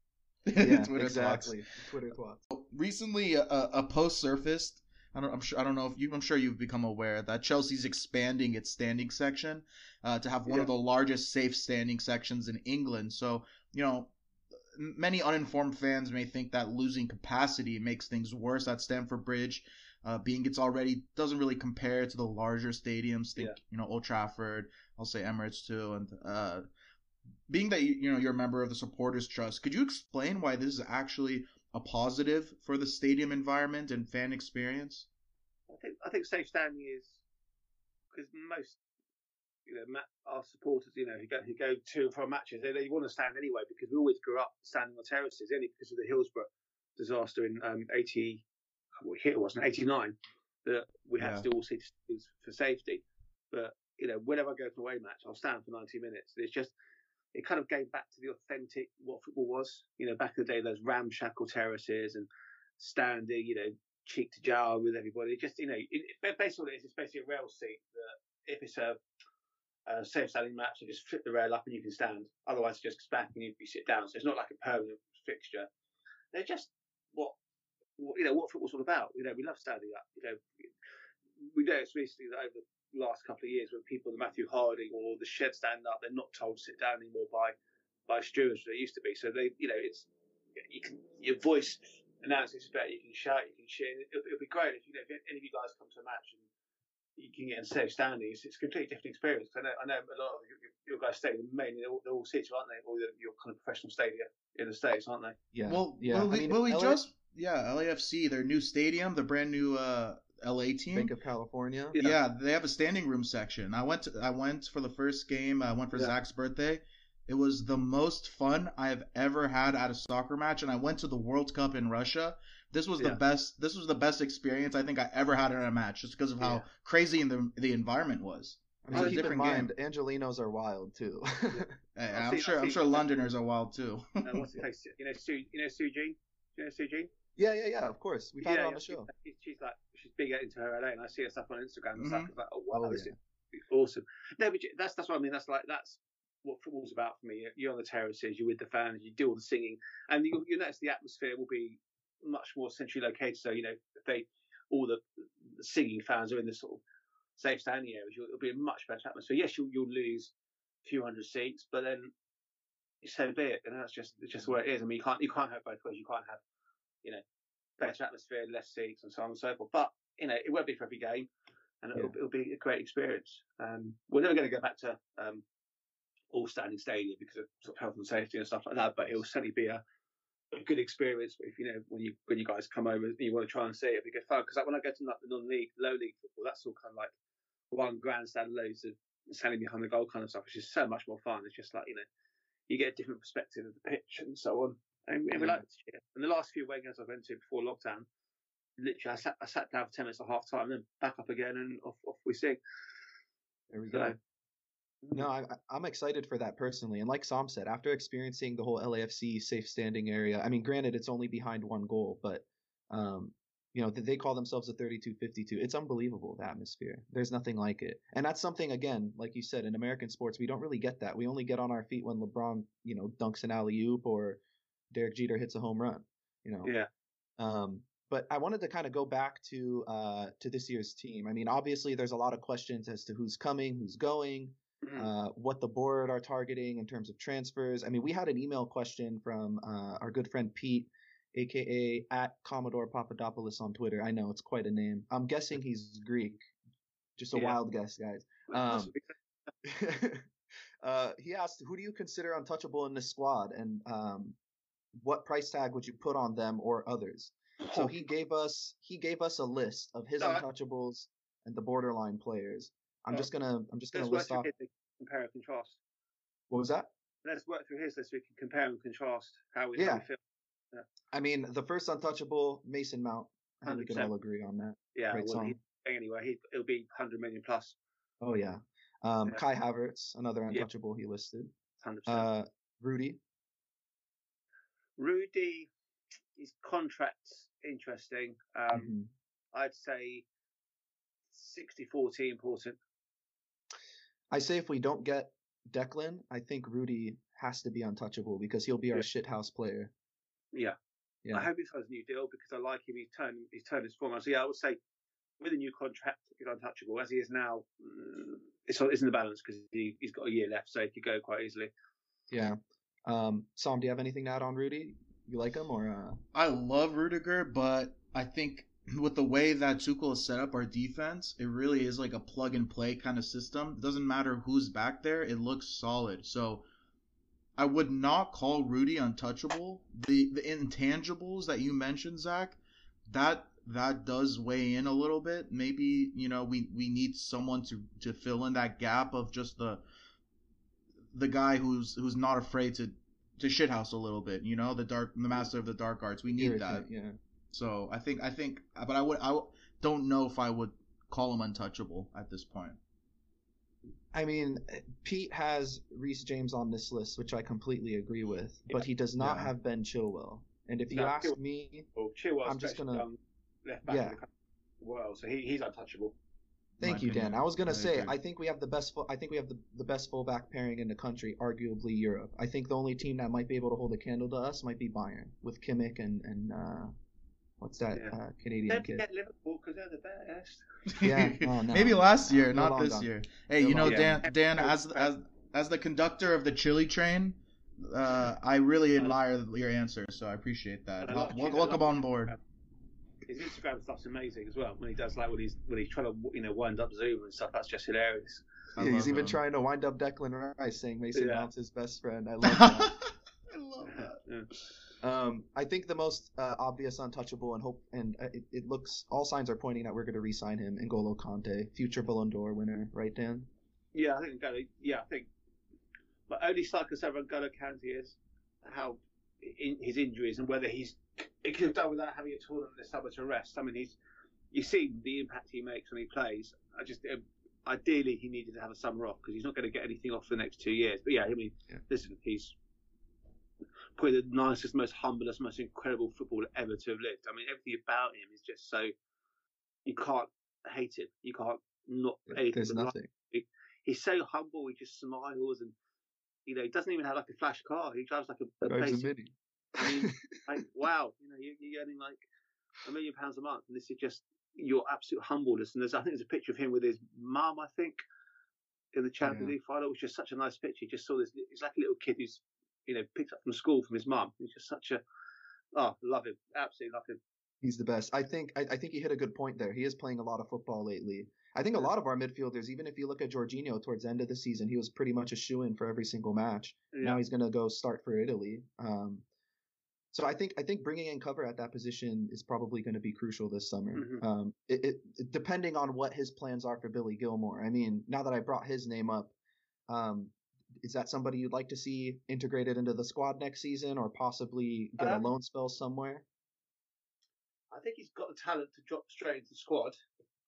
yeah, Twitter exactly. Twats. Twitter twats. Recently, a, a post surfaced. I don't, I'm sure. I don't know if you. I'm sure you've become aware that Chelsea's expanding its standing section uh, to have one yeah. of the largest safe standing sections in England. So you know, many uninformed fans may think that losing capacity makes things worse at Stamford Bridge. Uh, being it's already doesn't really compare to the larger stadiums. Think yeah. you know Old Trafford. I'll say Emirates too. And uh, being that you know you're a member of the Supporters Trust, could you explain why this is actually a positive for the stadium environment and fan experience? I think I think safe standing is because most you know, our supporters, you know, who go, who go to and from matches, they, they want to stand anyway because we always grew up standing on terraces, only because of the Hillsborough disaster in um, 80, well, here it wasn't 89, that we had yeah. to do all seats for safety. But, you know, whenever I go to an away match, I'll stand for 90 minutes. It's just, it kind of gave back to the authentic what football was. You know, back in the day, those ramshackle terraces and standing, you know, cheek to jowl with everybody. Just, you know, it, basically it's basically a rail seat that if it's a uh, safe standing match, you just flip the rail up and you can stand. Otherwise, just back and you, sit down. So it's not like a permanent fixture. They're just what, what you know what football's all about. You know, we love standing up. You know, we noticed recently that over the last couple of years, when people, the Matthew Harding or the Shed stand up, they're not told to sit down anymore by by stewards they used to be. So they, you know, it's you can your voice is better. You can shout, you can cheer. It'll, it'll be great if you know if any of you guys come to a match and you can get in safe standing. It's, it's a completely different experience. I know, I know a lot of your, your guys stay mainly they're all, they're all city, aren't they? Or your kind of professional stadium in the states, aren't they? Yeah. Well, yeah. Will we, I mean, will we LA... just yeah LAFC their new stadium, the brand new uh, LA team, Banc of California. Yeah. yeah. they have a standing room section. I went to, I went for the first game. I went for yeah. Zach's birthday. It was the most fun I have ever had at a soccer match, and I went to the World Cup in Russia this was yeah. the best. This was the best experience I think I ever had in a match, just because of how yeah. crazy the the environment was. I mean, keep in mind, game. Angelinos are wild too. hey, I'm see, sure. I'm sure Londoners are wild too. uh, what's You know, Sue. You know Sue Jean. You know Sue Jean. Yeah, yeah, yeah. Of course, we've had yeah, her on the show. She's, she's, like she's big into her LA, and I see her stuff on Instagram and mm-hmm. stuff. Like, oh wow, oh, this is awesome. No, but that's that's what I mean. That's like that's what football's about for me. You're on the terraces, you're with the fans, you do all the singing, and you, you notice the atmosphere will be much more centrally located. So you know, if they all the, singing fans are in the sort of safe standing areas, it'll be a much better atmosphere. Yes, you'll, you'll lose a few hundred seats, but then so be it. And that's just it's just where it is. I mean, you can't you can't have both ways. You can't have you know better atmosphere, less seats, and so on and so forth. But you know, it won't be for every game, and it'll, yeah. it'll be a great experience. Um, we're never going to go back to um, all standing stadium because of sort of health and safety and stuff like that. But it'll certainly be a a good experience if you know when you when you guys come over you want to try and see it, it'll be good fun. Because like when I go to like the non-league, low league football, that's all kind of like one grandstand, loads of standing behind the goal kind of stuff, which is so much more fun. It's just like you know, you get a different perspective of the pitch and so on. And, and we mm. like it. And the last few away games I've been to before lockdown, literally I sat I sat down for ten minutes at half time, then back up again, and off off we sing. There we so, go. No, I, I'm excited for that personally. And like Sam said, after experiencing the whole LAFC safe standing area, I mean, granted, it's only behind one goal, but, um, you know, they call themselves a 32-52. It's unbelievable, the atmosphere. There's nothing like it. And that's something, again, like you said, in American sports, we don't really get that. We only get on our feet when LeBron, you know, dunks an alley-oop or Derek Jeter hits a home run, you know. Yeah. Um, but I wanted to kind of go back to uh, to this year's team. I mean, obviously, there's a lot of questions as to who's coming, who's going. Mm-hmm. Uh, what the board are targeting in terms of transfers. I mean, we had an email question from uh, our good friend Pete, aka at Commodore Papadopoulos on Twitter. I know it's quite a name. I'm guessing he's Greek. Just a yeah. wild guess, guys. Um, uh, he asked, "Who do you consider untouchable in this squad, and um, what price tag would you put on them or others?" So he gave us he gave us a list of his untouchables and the borderline players. I'm just gonna I'm just gonna list off. Compare and contrast. What was that? Let's work through his list. So we can compare and contrast how we, yeah. How we feel. Yeah. I mean, the first untouchable, Mason Mount. I think we can all agree on that. Yeah. Great well, anyway, he, it'll be 100 million plus. Oh yeah. Um, yeah. Kai Havertz, another untouchable, yeah. he listed. 100%. Uh, Rudy. Rudy, his contract's interesting. Um, mm-hmm. I'd say 60 40 important. I say if we don't get Declan, I think Rudy has to be untouchable because he'll be our yeah. shithouse player. Yeah. Yeah. I hope he signs a new deal because I like him. He's turned he's turned his form. So yeah, I would say with a new contract, he's untouchable. As he is now, mm, it's it's in the balance because he, has got a year left, so he could go quite easily. Yeah. Um, Sam, do you have anything to add on Rudy? You like him or? Uh... I love Rudiger, but I think with the way that Tuchel has set up our defense, it really is like a plug and play kind of system. It doesn't matter who's back there; it looks solid. So I would not call Rudy untouchable. The the intangibles that you mentioned, Zach, that that does weigh in a little bit. Maybe you know we we need someone to to fill in that gap of just the the guy who's who's not afraid to to shithouse a little bit. You know, the dark the master of the dark arts. We need that. Yeah. So I think I think, but I would I don't know if I would call him untouchable at this point. I mean, Pete has Reece James on this list, which I completely agree with, yeah. but he does not yeah. have Ben Chilwell. And if you ask Chil- me, well, I'm just gonna left back yeah. well, so he, he's untouchable. Thank you, Dan. I was gonna I say agree. I think we have the best. I think we have the, the best fullback pairing in the country, arguably Europe. I think the only team that might be able to hold a candle to us might be Bayern with Kimmich and and uh, what's that yeah. uh, Canadian Don't kid? Liverpool because they're the best. yeah, oh, no. maybe last year, not this gone. year. Hey, you know, Dan, Dan, as as as the conductor of the Chili train, uh, I really admire your answer, so I appreciate that. Welcome, welcome on board his Instagram stuff's amazing as well. When he does like when he's when he's trying to you know wind up Zoom and stuff, that's just hilarious. Yeah, he's even him. trying to wind up Declan Rice, saying Mason yeah. Mount's his best friend. I love that. I love that. Yeah. Um, I think the most uh, obvious untouchable and hope, and uh, it, it, looks all signs are pointing that we're going to re-sign him. N'Golo Kanté, future Ballon d'Or winner, right, Dan? Yeah, I think yeah, I think. But only Cyclist ever N'Golo Kanté is how in, his injuries and whether he's it could have done without having a tournament this summer to rest. I mean, he's you see the impact he makes when he plays. I just uh, ideally he needed to have a summer off because he's not going to get anything off for the next two years. But yeah, I mean, yeah. listen, he's probably the nicest, most humblest, most incredible footballer ever to have lived. I mean, everything about him is just so you can't hate him. You can't not hate There's him. nothing. he's so humble. He just smiles and you know, he doesn't even have like a flash car. He drives like a, a drives basic, a mini. I mean, like, wow, you know, you're, you're earning like a million pounds a month, and this is just your absolute humbleness. And there's, I think, there's a picture of him with his mum, I think, in the Champions yeah. League final, which is such a nice picture. You just saw this. He's like a little kid who's, you know, picked up from school from his mum. He's just such a, oh, love him, absolutely love him. He's the best. I think. I, I think he hit a good point there. He is playing a lot of football lately. I think a lot of our midfielders, even if you look at Jorginho towards the end of the season, he was pretty much a shoe in for every single match. Yeah. Now he's going to go start for Italy. Um, so I think I think bringing in cover at that position is probably going to be crucial this summer. Mm-hmm. Um, it, it, depending on what his plans are for Billy Gilmour. I mean, now that I brought his name up, um, is that somebody you'd like to see integrated into the squad next season, or possibly get um, a loan spell somewhere? I think he's got the talent to drop straight into the squad.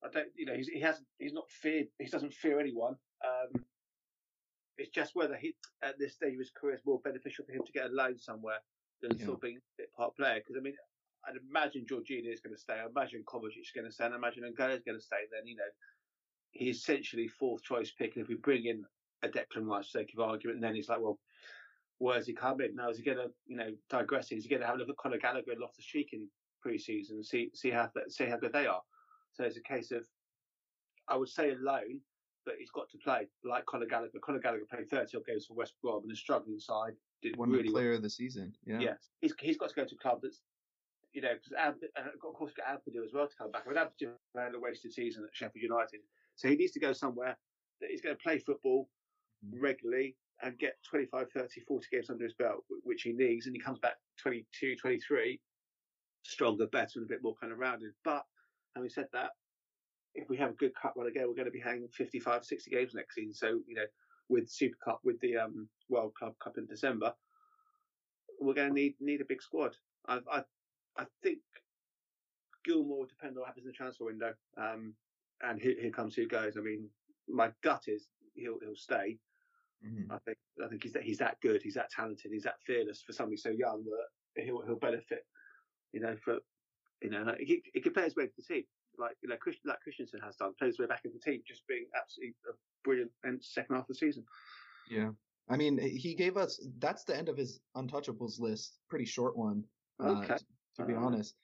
I don't, you know, he's, he hasn't, he's not feared, he doesn't fear anyone. Um, it's just whether he, at this stage of his career, is more beneficial for him to get a loan somewhere than yeah. still being a part player. Because I mean, I'd imagine Jorginho is going to stay. I imagine Kovacic is going to stay. And I imagine N'Golo is going to stay. Then you know, he's essentially fourth choice pick. And if we bring in a Declan Rice, sake of argument, And then he's like, well, where's he coming now? Is he going to, you know, digressing? Is he going to have a look at Conor Gallagher and Loftus Cheek in pre-season and see see how see how good they are? So it's a case of, I would say alone, but he's got to play like Conor Gallagher. Conor Gallagher played 30 odd games for West Brom and a struggling side. Did One really player well. of the season. Yeah. Yes. He's, he's got to go to a club that's, you know, because of course got Ampadu as well to come back. I mean, Ampadu had a wasted season at Sheffield United. So he needs to go somewhere that he's going to play football. Regularly and get 25, 30, 40 games under his belt, which he needs. And he comes back 22, 23, stronger, better, and a bit more kind of rounded. But having said that, if we have a good cup run again, we're going to be hanging 55, 60 games next season. So, you know, with Super Cup, with the um, World Club Cup in December, we're going to need need a big squad. I I, I think Gilmour will depend on what happens in the transfer window. Um, and here, here comes who goes. I mean, my gut is he'll he'll stay. Mm-hmm. I think I think he's that he's that good. He's that talented. He's that fearless for somebody so young that he'll he'll benefit. You know, for you know, he, he could play his way to the team. like you know Christ, like Christensen has done. Players way back in the team, just being absolutely brilliant in second half of the season. Yeah, I mean he gave us that's the end of his untouchables list. Pretty short one. Uh, okay. Uh, to, to be uh, honest.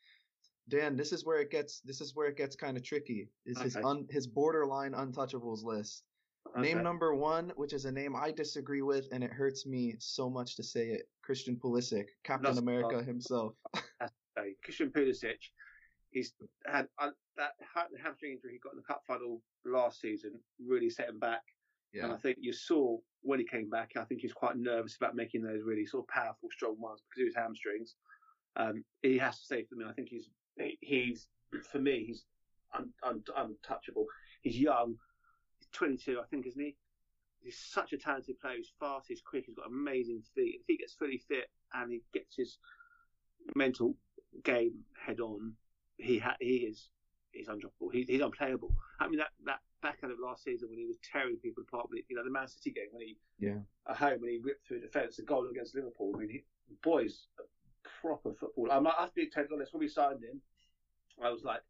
Dan, this is where it gets this is where it gets kind of tricky. Is okay. his un, his borderline untouchables list. Okay. Name number one, which is a name I disagree with, and it hurts me so much to say it. Christian Pulisic, Captain That's America himself. Christian Pulisic, he's had uh, that hamstring injury he got in the cup final last season really set him back. Yeah. And I think you saw when he came back, I think he was quite nervous about making those really sort of powerful, strong ones because of his hamstrings. Um, he has to stay for me. I think he's he's for me he's un, un, untouchable. He's young. He's 22, I think, isn't he? He's such a talented player. He's fast. He's quick. He's got amazing feet. If he gets fully fit and he gets his mental game head on, he ha- he is he's undroppable. He, he's unplayable. I mean that that back end of last season when he was tearing people apart. You know the Man City game when he yeah at home when he ripped through the defence, the goal against Liverpool. I mean, he, boys, proper football. I'm like, I have to be totally honest. When we signed him, I was like,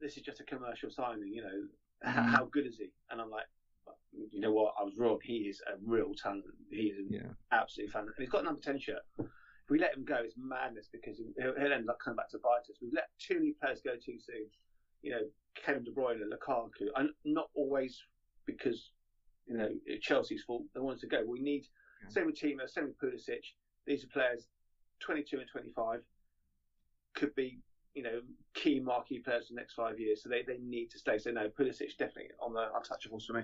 this is just a commercial signing. You know, mm-hmm. how good is he? And I'm like, you know what? I was wrong. He is a real talent. He is yeah. absolutely fan. And he's got number 10 shirt. If we let him go, it's madness because he'll, he'll end up coming back to bite us. We've let too many players go too soon. You know, Kevin De Bruyne, and Lukaku, and not always because, you know, Chelsea's fault. They wanted to go. We need, yeah. same with Timo, same with Pulisic. These are players 22 and 25 could be you know key marquee players for the next five years, so they, they need to stay. So no, Pulisic definitely on the untouchables for me.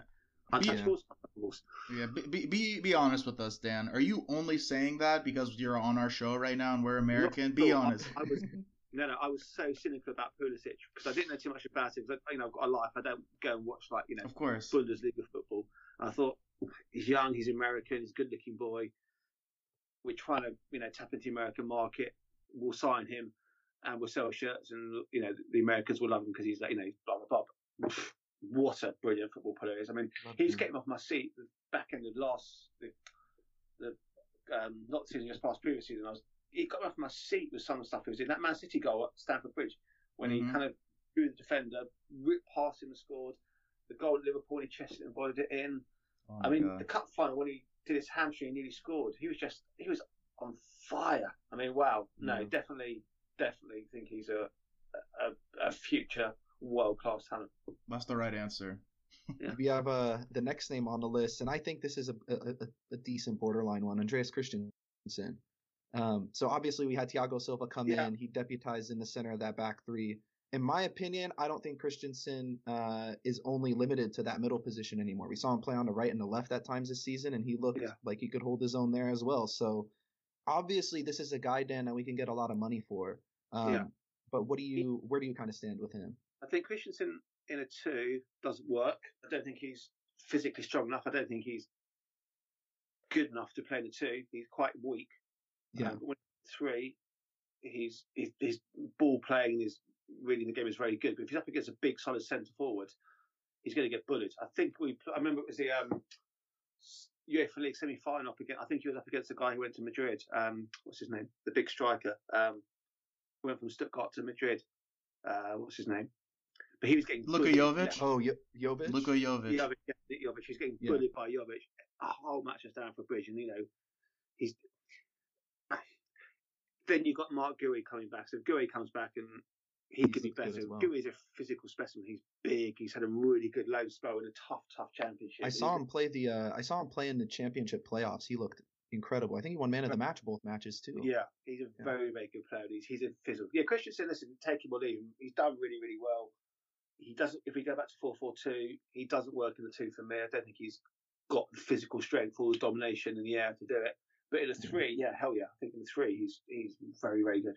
Untouchables, yeah. untouchables. Yeah, be, be be honest with us, Dan. Are you only saying that because you're on our show right now and we're American? be honest. I, I was, no, no, I was so cynical about Pulisic because I didn't know too much about him. Because you know, I've got a life. I don't go and watch like you know, of course, Bundesliga football. And I thought he's young, he's American, he's a good-looking boy we're trying to you know tap into the American market. We'll sign him and we'll sell shirts, and you know the Americans will love him because he's like you know blah blah blah. What a brilliant football player he is! I mean, love he's him. getting off my seat. Back in the last the, the um, not season just past previous season, I was he got off my seat with some of the stuff he was in. That Man City goal at Stamford Bridge when mm-hmm. he kind of threw the defender, ripped past him and scored. The goal at Liverpool, he chested it and volleyed it in. Oh I mean, God. the cup final when he did his hamstring and nearly scored. He was just he was on fire. I mean, wow. No, mm. definitely, definitely think he's a a, a future world class talent. That's the right answer. yeah. We have uh, the next name on the list, and I think this is a, a, a decent borderline one. Andreas Christensen. Um, so obviously we had Thiago Silva come yeah. in. He deputized in the center of that back three in my opinion, I don't think Christensen uh, is only limited to that middle position anymore. We saw him play on the right and the left at times this season, and he looked yeah. like he could hold his own there as well. So obviously, this is a guy, Dan, that we can get a lot of money for. Um, yeah. But what do you, where do you kind of stand with him? I think Christensen in a two doesn't work. I don't think he's physically strong enough. I don't think he's good enough to play in a two. He's quite weak. Yeah. Um, but when three, he's, his, his ball playing is reading the game is very good. But if he's up against a big, solid centre forward, he's going to get bullied. I think we. I remember it was the um, UEFA League semi final up against. I think he was up against a guy who went to Madrid. Um, what's his name? The big striker. Um, went from Stuttgart to Madrid. Uh, what's his name? But he was getting Luka Jovic. Oh, Jovic. Luka Jovic. Jovic. Yeah, Jovic. He's getting bullied yeah. by Jovic. A whole match is down for bridge, and you know, he's. Then you've got Marc Guéhi coming back. So if Guéhi comes back and he could be better. Well. is a physical specimen. He's big. He's had a really good low spell in a tough, tough championship. I saw him play the. Uh, I saw him play in the championship playoffs. He looked incredible. I think he won man of the match both matches too. Yeah, he's a yeah. very, very good player. He's he's a physical. Yeah, Christensen, listen, take him or leave him. He's done really, really well. He doesn't. If we go back to four four two, he doesn't work in the two for me. I don't think he's got the physical strength or the domination in the air to do it. But in the three, yeah, hell yeah. I think in the three, he's he's very, very good.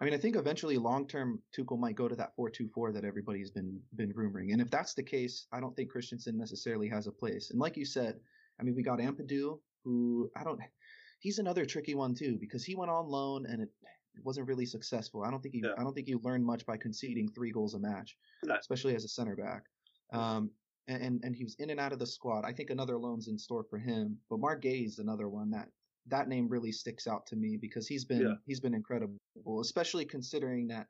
I mean, I think eventually long term Tuchel might go to that four two four that everybody's been been rumoring. And if that's the case, I don't think Christensen necessarily has a place. And like you said, I mean, we got Ampadu, who I don't he's another tricky one too, because he went on loan and it, it wasn't really successful. I don't think he yeah. I don't think you learned much by conceding three goals a match, no. especially as a center back. Um, and, and he was in and out of the squad. I think another loan's in store for him. But Mark is another one that that name really sticks out to me because he's been yeah. he's been incredible, especially considering that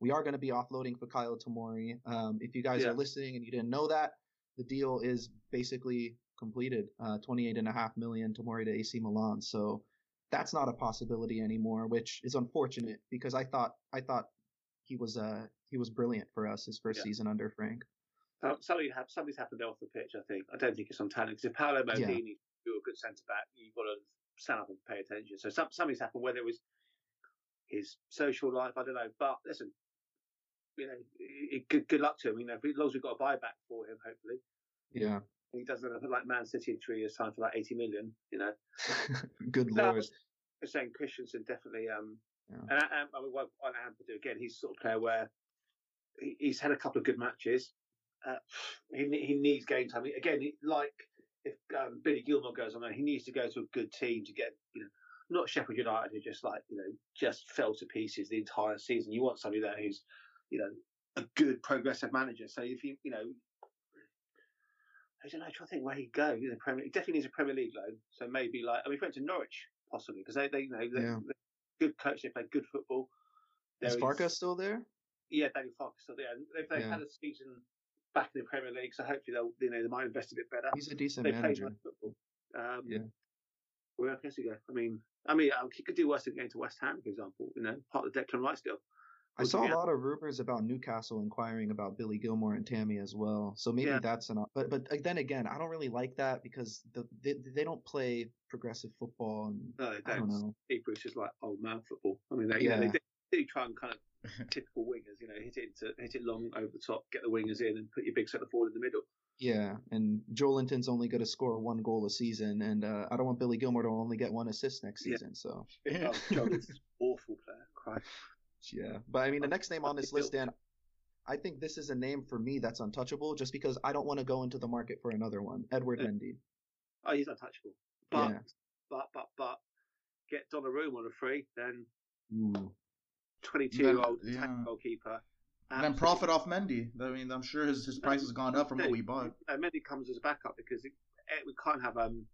we are going to be offloading Fikayo Tomori. Um, if you guys Yeah. are listening and you didn't know that, the deal is basically completed. Uh, 28 and a half million Tomori to AC Milan. So that's not a possibility anymore, which is unfortunate because I thought I thought he was uh he was brilliant for us his first Yeah. season under Frank. Uh, something hap- something's happened off the pitch. I think. I don't think it's on talent. Because if Paolo Yeah. Maldini do a good centre back, you've got to stand up and pay attention. So some, something's happened. Whether it was his social life, I don't know. But listen, you know, i- i- good, good luck to him. You know, as long as we've got a buyback for him, hopefully Yeah. he doesn't have like Man City in three years' time for like eighty million. You know, Good No, lord. I'm saying Christensen definitely. Um, Yeah. and I, I, mean, what I am to do again, he's sort of player where he, he's had a couple of good matches. Uh, he he needs game time again. He, like if um, Billy Gilmour goes on there, he needs to go to a good team to get you know. Not Sheffield United, who just like you know just fell to pieces the entire season. You want somebody there who's, you know, a good progressive manager. So if you you know, I don't know, I try to think where he'd go. You know, Premier, he definitely needs a Premier League loan. So maybe like I mean, he went to Norwich possibly because they they you know they're, Yeah. they're good coach. They play good football. Is There Farke still there? yeah, Daniel Farke's still there. They've, they've Yeah. had a season back in the Premier League, so hopefully they'll you know they might invest a bit better. He's a decent They play nice football. Um, Yeah. Where else he go? I mean, I mean, um, he could do worse than going to West Ham, for example. You know, part of the Declan Rice deal. I saw a lot of rumors about Newcastle inquiring about Billy Gilmour and Tammy as well. So maybe Yeah. that's an. op- But but then again, I don't really like that because the, they they don't play progressive football. And No, they don't don't. know. Steve Bruce is like old man football. I mean, they, you know, Yeah. they do, do try and kind of typical wingers. You know, hit it into, hit it long over the top, get the wingers in, and put your big centre forward in the middle. Yeah, and Joelinton's only going to score one goal a season, and uh, I don't want Billy Gilmour to only get one assist next Yeah. season. So Oh, John is an awful player. Christ. yeah, but I mean, the next name on this list, Dan, I think this is a name for me that's untouchable, just because I don't want to go into the market for another one. Edouard Yeah. Mendy. Oh, he's untouchable. But, Yeah. but, but, but, get Donnarumma on a free, then Ooh. 22 year old Then- yeah. goalkeeper. And then profit off Mendy. I mean, I'm sure his, his price has gone up from what we bought. Uh, Mendy comes as a backup because it, eh, we can't have um,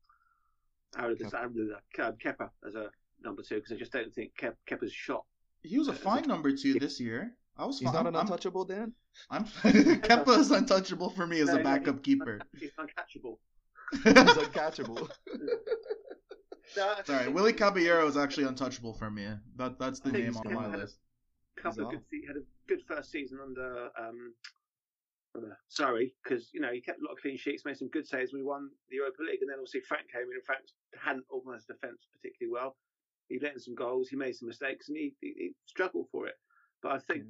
Aaron um, Kepa as a number two because I just don't think Kep, Kepa's shot. He was a fine number two this year. I was He's fine. not an I'm, untouchable, Dan. I'm, Kepa is untouchable for me as No, a no, backup he's- keeper. He's uncatchable. He's uncatchable. Sorry, Willy Caballero is actually untouchable for me. That that's the name on my list. couple of good se- had a good first season under um sorry because you know he kept a lot of clean sheets made some good saves. We won the Europa League and then obviously Frank came in and Frank hadn't organised defence particularly well. He let in some goals he made some mistakes and he, he, he struggled for it. But I think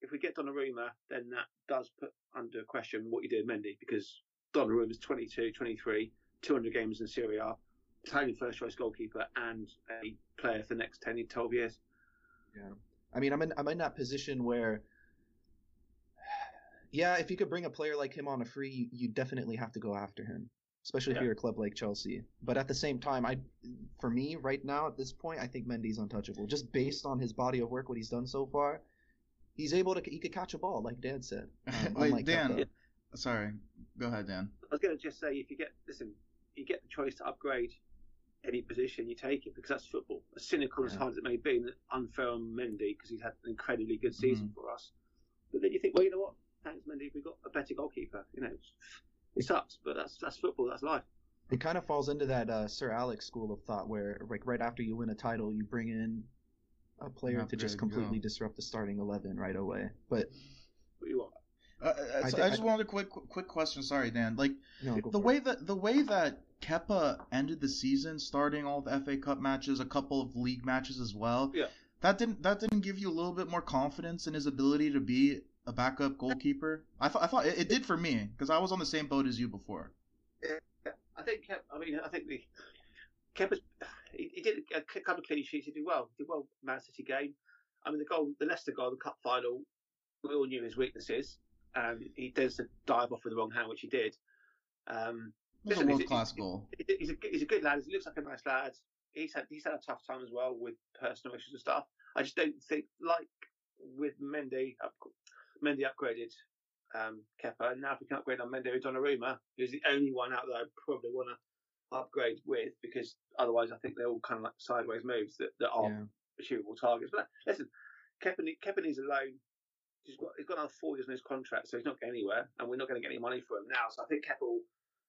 if we get Donnarumma then that does put under question what you did Mendy because Donnarumma is 22 23 200 games in Serie A Italian first choice goalkeeper and a player for the next 10 12 years Yeah. I mean, I'm in I'm in that position where, yeah, if you could bring a player like him on a free, you, you definitely have to go after him, especially if you're a club like Chelsea. But at the same time, I, for me, right now at this point, I think Mendy's untouchable, just based on his body of work, what he's done so far. He's able to he could catch a ball, like Dan said. Um, Wait, unlike Dan. Kepa. Sorry, go ahead, Dan. I was going to just say, if you get listen, you get the choice to upgrade any position, you take it because that's football. As cynical as hard as it may be, and unfair on Mendy because he's had an incredibly good Mm-hmm. season for us. But then you think, well, you know what? Thanks, Mendy, we've got a better goalkeeper. You know, it sucks, but that's that's football. That's life. It kind of falls into that uh, Sir Alex school of thought, where like right after you win a title, you bring in a player to just completely yeah. disrupt the starting eleven right away. But What you want? Uh, uh, I so thi- I, I- just wanted a quick quick question. Sorry, Dan. Like no, the for it. way that the way that Kepa ended the season, starting all the FA Cup matches, a couple of league matches as well. Yeah. That didn't that didn't give you a little bit more confidence in his ability to be a backup goalkeeper. I thought I thought it, it did for me because I was on the same boat as you before. I think Kep, I mean, I think the Kepa's he, he did a couple of clean sheets. He did well. He did well. Man City game. I mean, the goal, the Leicester goal, the cup final. We all knew his weaknesses, and he does dive off with the wrong hand, which he did. Um, A Listen, he's- world class goal. he's a he's a good lad. He looks like a nice lad. He's had he's had a tough time as well with personal issues and stuff. I just don't think like with Mendy, up, Mendy upgraded um, Kepa, and now if we can upgrade on Mendy with Donnarumma, who's the only one out there I probably want to upgrade with because otherwise I think they're all kind of like sideways moves that, that are Yeah. achievable targets. But listen, Kepa, Kepa needs a loan. he's got he's got another four years on his contract, so he's not going anywhere, and we're not going to get any money for him now. So I think Keppel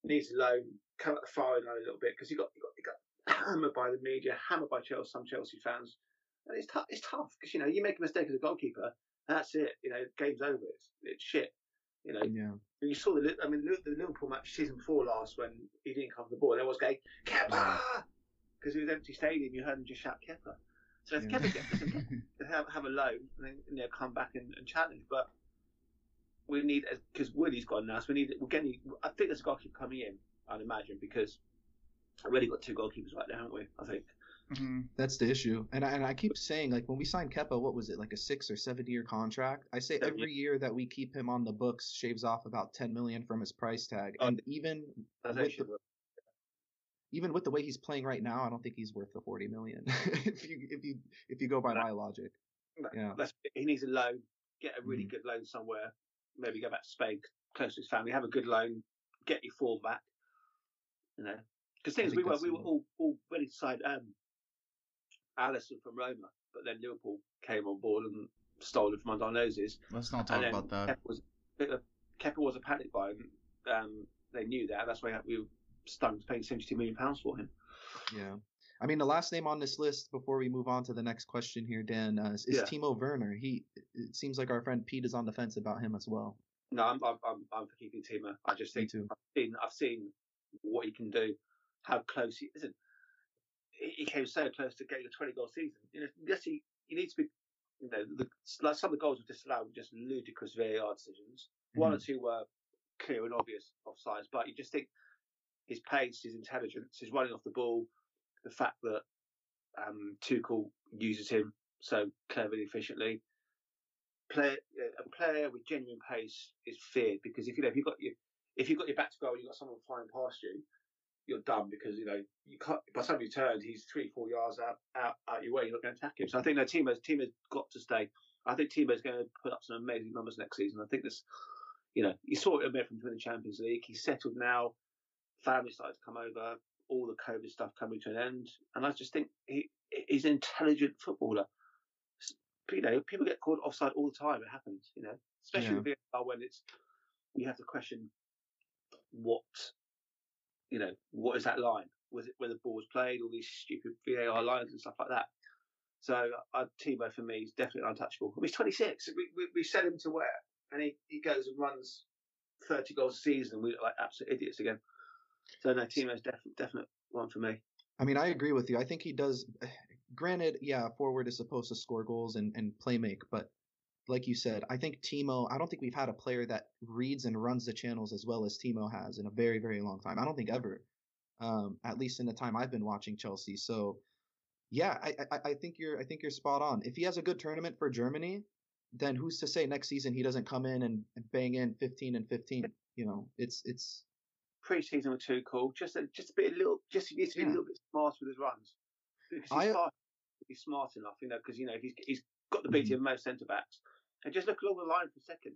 needs a loan, come at the firing line a little bit because he got he got he got hammered by the media, hammered by Chelsea, some Chelsea fans, and it's tough. It's tough because you know you make a mistake as a goalkeeper, that's it. You know, game's over. It's it's shit. You know, yeah. You saw the I mean the Liverpool match season four last when he didn't come to the ball, and everyone was going Kepa because it was empty stadium. You heard him just shout Kepa. So if yeah. Kepa gets have, have a loan and then you know, come back and, and challenge, but we need because Woody's gone now, so we need we're getting. I think there's a goalkeeper coming in. I'd imagine because I've already got two goalkeepers right now, haven't we? I think. Mm-hmm. That's the issue, and I, and I keep saying like when we signed Kepa, what was it like a six or seven year contract? I say every year that we keep him on the books shaves off about ten million from his price tag, oh, and even with the, even with the way he's playing right now, I don't think he's worth the forty million if you if you if you go by no. my logic. No. Yeah, he needs a loan, get a really mm-hmm. good loan somewhere, maybe go back to Spain, close to his family, have a good loan, get your form back. You know, because things we were we were all, all ready to sign um, Alisson from Roma, but then Liverpool came on board and stole it from under our noses. Let's not talk about that. Kepa was, Kepa was a panic buy, and um, they knew that. That's why we were stung to paying 72 million pounds for him. Yeah. I mean, the last name on this list before we move on to the next question here, Dan, uh, is, yeah. Timo Werner. He it seems like our friend Pete is on the fence about him as well. No, I'm I'm I'm for keeping Timo. I just think I've seen I've seen what he can do, how close he isn't he came so close to getting a 20 goal season. You know, yes, he, he needs to be, you know, the, like some of the goals were disallowed were just ludicrous VAR decisions. Mm-hmm. One or two were clear and obvious offsides, but you just think his pace, his intelligence, his running off the ball, the fact that um, Tuchel uses him so cleverly, efficiently. Play, a player with genuine pace is feared because if you know if you got your if you've got your back to goal and you've got someone flying past you, you're done because you know you can't. By the time you turn, he's three, four yards out out, out your way. You're not going to attack him. So I think that Timo's team has got to stay. I think Timo's going to put up some amazing numbers next season. I think this, you know, you saw it a bit from the Champions League. He's settled now. Family started to come over. All the COVID stuff coming to an end, and I just think he he's an intelligent footballer. You know, people get caught offside all the time. It happens. You know, especially yeah. with VAR when it's you have to question what you know, what is that line? Was it where the ball was played? All these stupid VAR lines and stuff like that. So uh, Timo for me is definitely untouchable. He's 26. We, we, we him to where? And he, he goes and runs 30 goals a season. We look like absolute idiots again. So no, Timo's definitely definite one for me. I mean, I agree with you. I think he does. Granted, yeah, forward is supposed to score goals and, and play make, but like you said, I think Timo, I don't think we've had a player that reads and runs the channels as well as Timo has in a very, very long time. I don't think ever, um, at least in the time I've been watching Chelsea. So, yeah, I, I, I think you're, I think you're spot on. If he has a good tournament for Germany, then who's to say next season he doesn't come in and, and bang in 15 and 15? You know, it's, it's pre-season was too cool. Just a, just a bit, a little, just he needs to be yeah. a little bit smart with his runs because he's I, smart, he's smart enough, you know, because you know he's he's got the beating mm-hmm. of most centre backs and just look along the line for a second.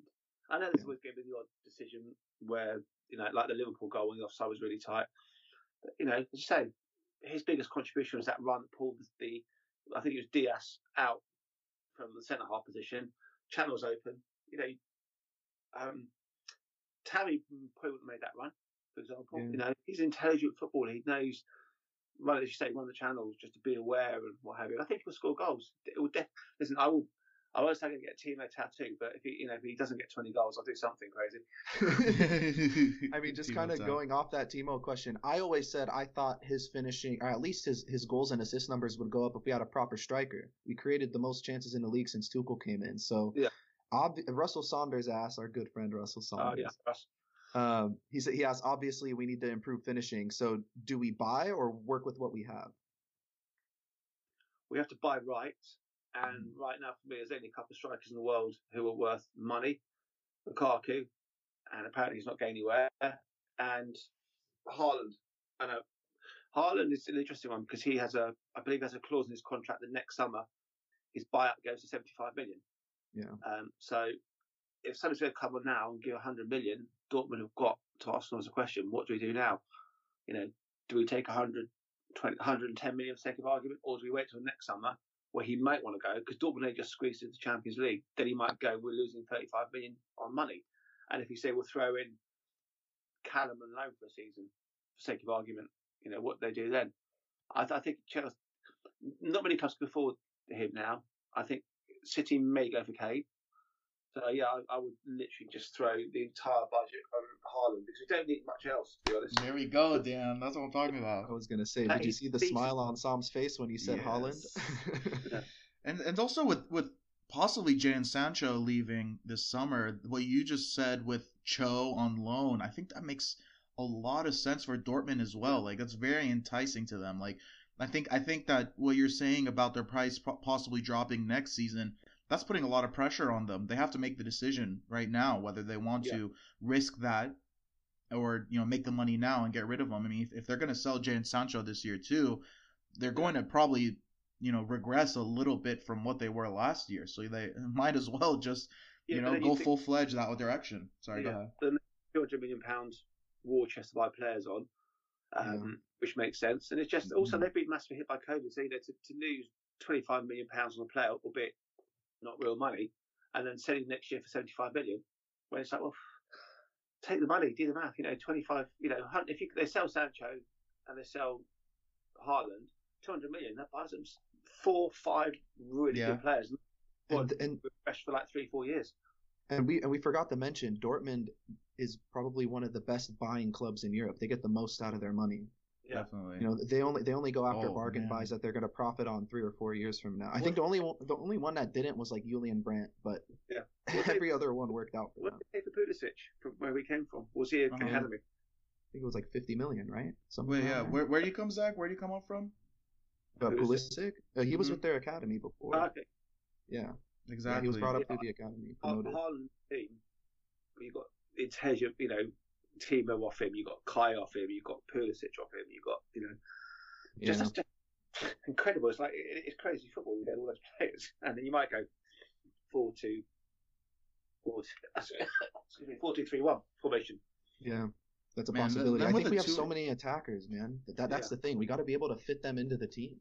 I know there's always going to be the odd decision where, you know, like the Liverpool goal when the offside was really tight. But, you know, as you say, his biggest contribution was that run that pulled the, I think it was Dias out from the centre half position. Channels open. You know, um, Tammy probably wouldn't have made that run, for example. Yeah. You know, he's an intelligent footballer. He knows, run as you say, run the channels just to be aware and what have you. I think he'll score goals. It will def- Listen, I will I was going to get a Timo tattoo, but if he, you know, if he doesn't get 20 goals, I'll do something crazy. I mean, just kind of going off that Timo question, I always said I thought his finishing, or at least his, his goals and assist numbers would go up if we had a proper striker. We created the most chances in the league since Tuchel came in. So, yeah. Ob- Russell Saunders asked, our good friend Russell Saunders. Oh, yeah. Um, he said he asked, obviously we need to improve finishing. So do we buy or work with what we have? We have to buy right and right now, for me, there's only a couple of strikers in the world who are worth money. Lukaku, and apparently he's not going anywhere. And Haaland. I know Haaland is an interesting one because he has a, I believe, has a clause in his contract that next summer his buyout goes to 75 million. Yeah. Um, so if somebody's going to come on now and give 100 million, Dortmund have got to Arsenal as a question: What do we do now? You know, do we take 100, 20, 110 million for sake of argument, or do we wait till next summer where he might want to go because Dortmund just squeezed into the Champions League. Then he might go, we're losing 35 million on money. And if you say we'll throw in Callum and loan for a season, for sake of argument, you know, what they do then. I, I think Chelsea, not many clubs can afford him now. I think City may go for Kane. So yeah, I, I, would literally just throw the entire budget on Haaland because we don't need much else. To be honest. There we go, Dan. That's what I'm talking about. I was gonna say, did you see the smile on Sam's face when you said yes. Haaland? and and also with with possibly Jadon Sancho leaving this summer, what you just said with Cho on loan, I think that makes a lot of sense for Dortmund as well. Like that's very enticing to them. Like I think I think that what you're saying about their price possibly dropping next season that's putting a lot of pressure on them. They have to make the decision right now whether they want yeah. to risk that or you know make the money now and get rid of them. I mean, if, if they're going to sell Jadon Sancho this year too, they're going to probably you know regress a little bit from what they were last year. So they might as well just you know go full fledged that direction. Sorry, yeah. go ahead. The 200 million pounds war chest to buy players on, um, yeah. which makes sense. And it's just also mm-hmm. they've been massively hit by COVID. So you know to, to lose 25 million pounds on a player, albeit not real money, and then selling next year for 75 million, when it's like, well, take the money, do the math. You know, 25. You know, if you they sell Sancho and they sell Haaland, 200 million, that buys them four, five really yeah. good players. And, and fresh for like three, four years. And we and we forgot to mention Dortmund is probably one of the best buying clubs in Europe. They get the most out of their money. Yeah. Definitely. You know, they only they only go after oh, bargain man. buys that they're going to profit on three or four years from now. I think the only one, the only one that didn't was like Julian Brandt, but yeah. every other one worked out for what them. Did they pay for Pulisic from where we came from? Was he uh-huh. academy? I think it was like fifty million, right? Something Wait, yeah. Where where do you come, Zach? Where do you come up from? Uh, Pulisic. Uh, he mm-hmm. was with their academy before. Oh, okay. Yeah. Exactly. Yeah, he was brought up yeah. through the academy. Promoted. Haaland team. You got Inteja, you know, Timo off him, you got Kai off him, you got Pulisic off him, you got you know, yeah. just, just incredible. It's like it, it's crazy football. You get all those players, and then you might go four two, four excuse me, four two three one formation. Yeah. That's a man, possibility. I think we have two... so many attackers, man. That, that's yeah. the thing. We got to be able to fit them into the team.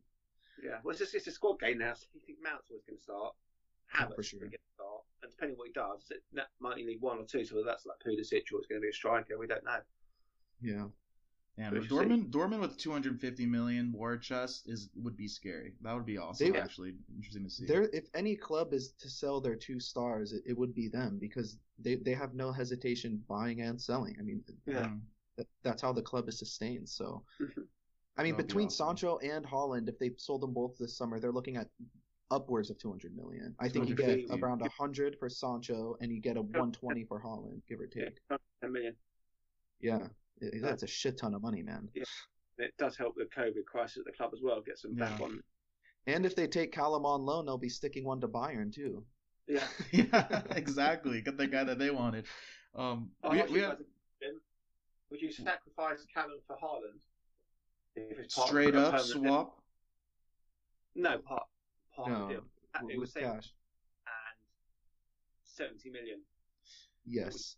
Yeah, well, it's just it's a squad game now. So you think Mount's always going to start? Havertz oh, for sure. going to start, and depending on what he does, it might only need one or two. So that's like Pulisic or it's going to be a striker. We don't know. Yeah. Yeah, but Dorman, Dortmund with 250 million war chest is would be scary. That would be awesome. They, actually, interesting to see. There, if any club is to sell their two stars, it, it, would be them because they, they have no hesitation buying and selling. I mean, yeah. that, that's how the club is sustained. So, mm-hmm. I mean, between be awesome. Sancho and Haaland, if they sold them both this summer, they're looking at upwards of 200 million. I think you get around 100 for Sancho and you get a 120 for Haaland, give or take. Yeah, 10 million. Yeah, that's a shit ton of money, man. Yeah, it does help the COVID crisis at the club as well. Get some yeah. back on. And if they take Callum on loan, they'll be sticking one to Bayern too. Yeah, yeah, exactly. Get the guy that they wanted. Um, oh, we, we have... Would you sacrifice Callum for Haaland? Straight up swap? No, part part no, of the deal. It was cash. and seventy million. Yes.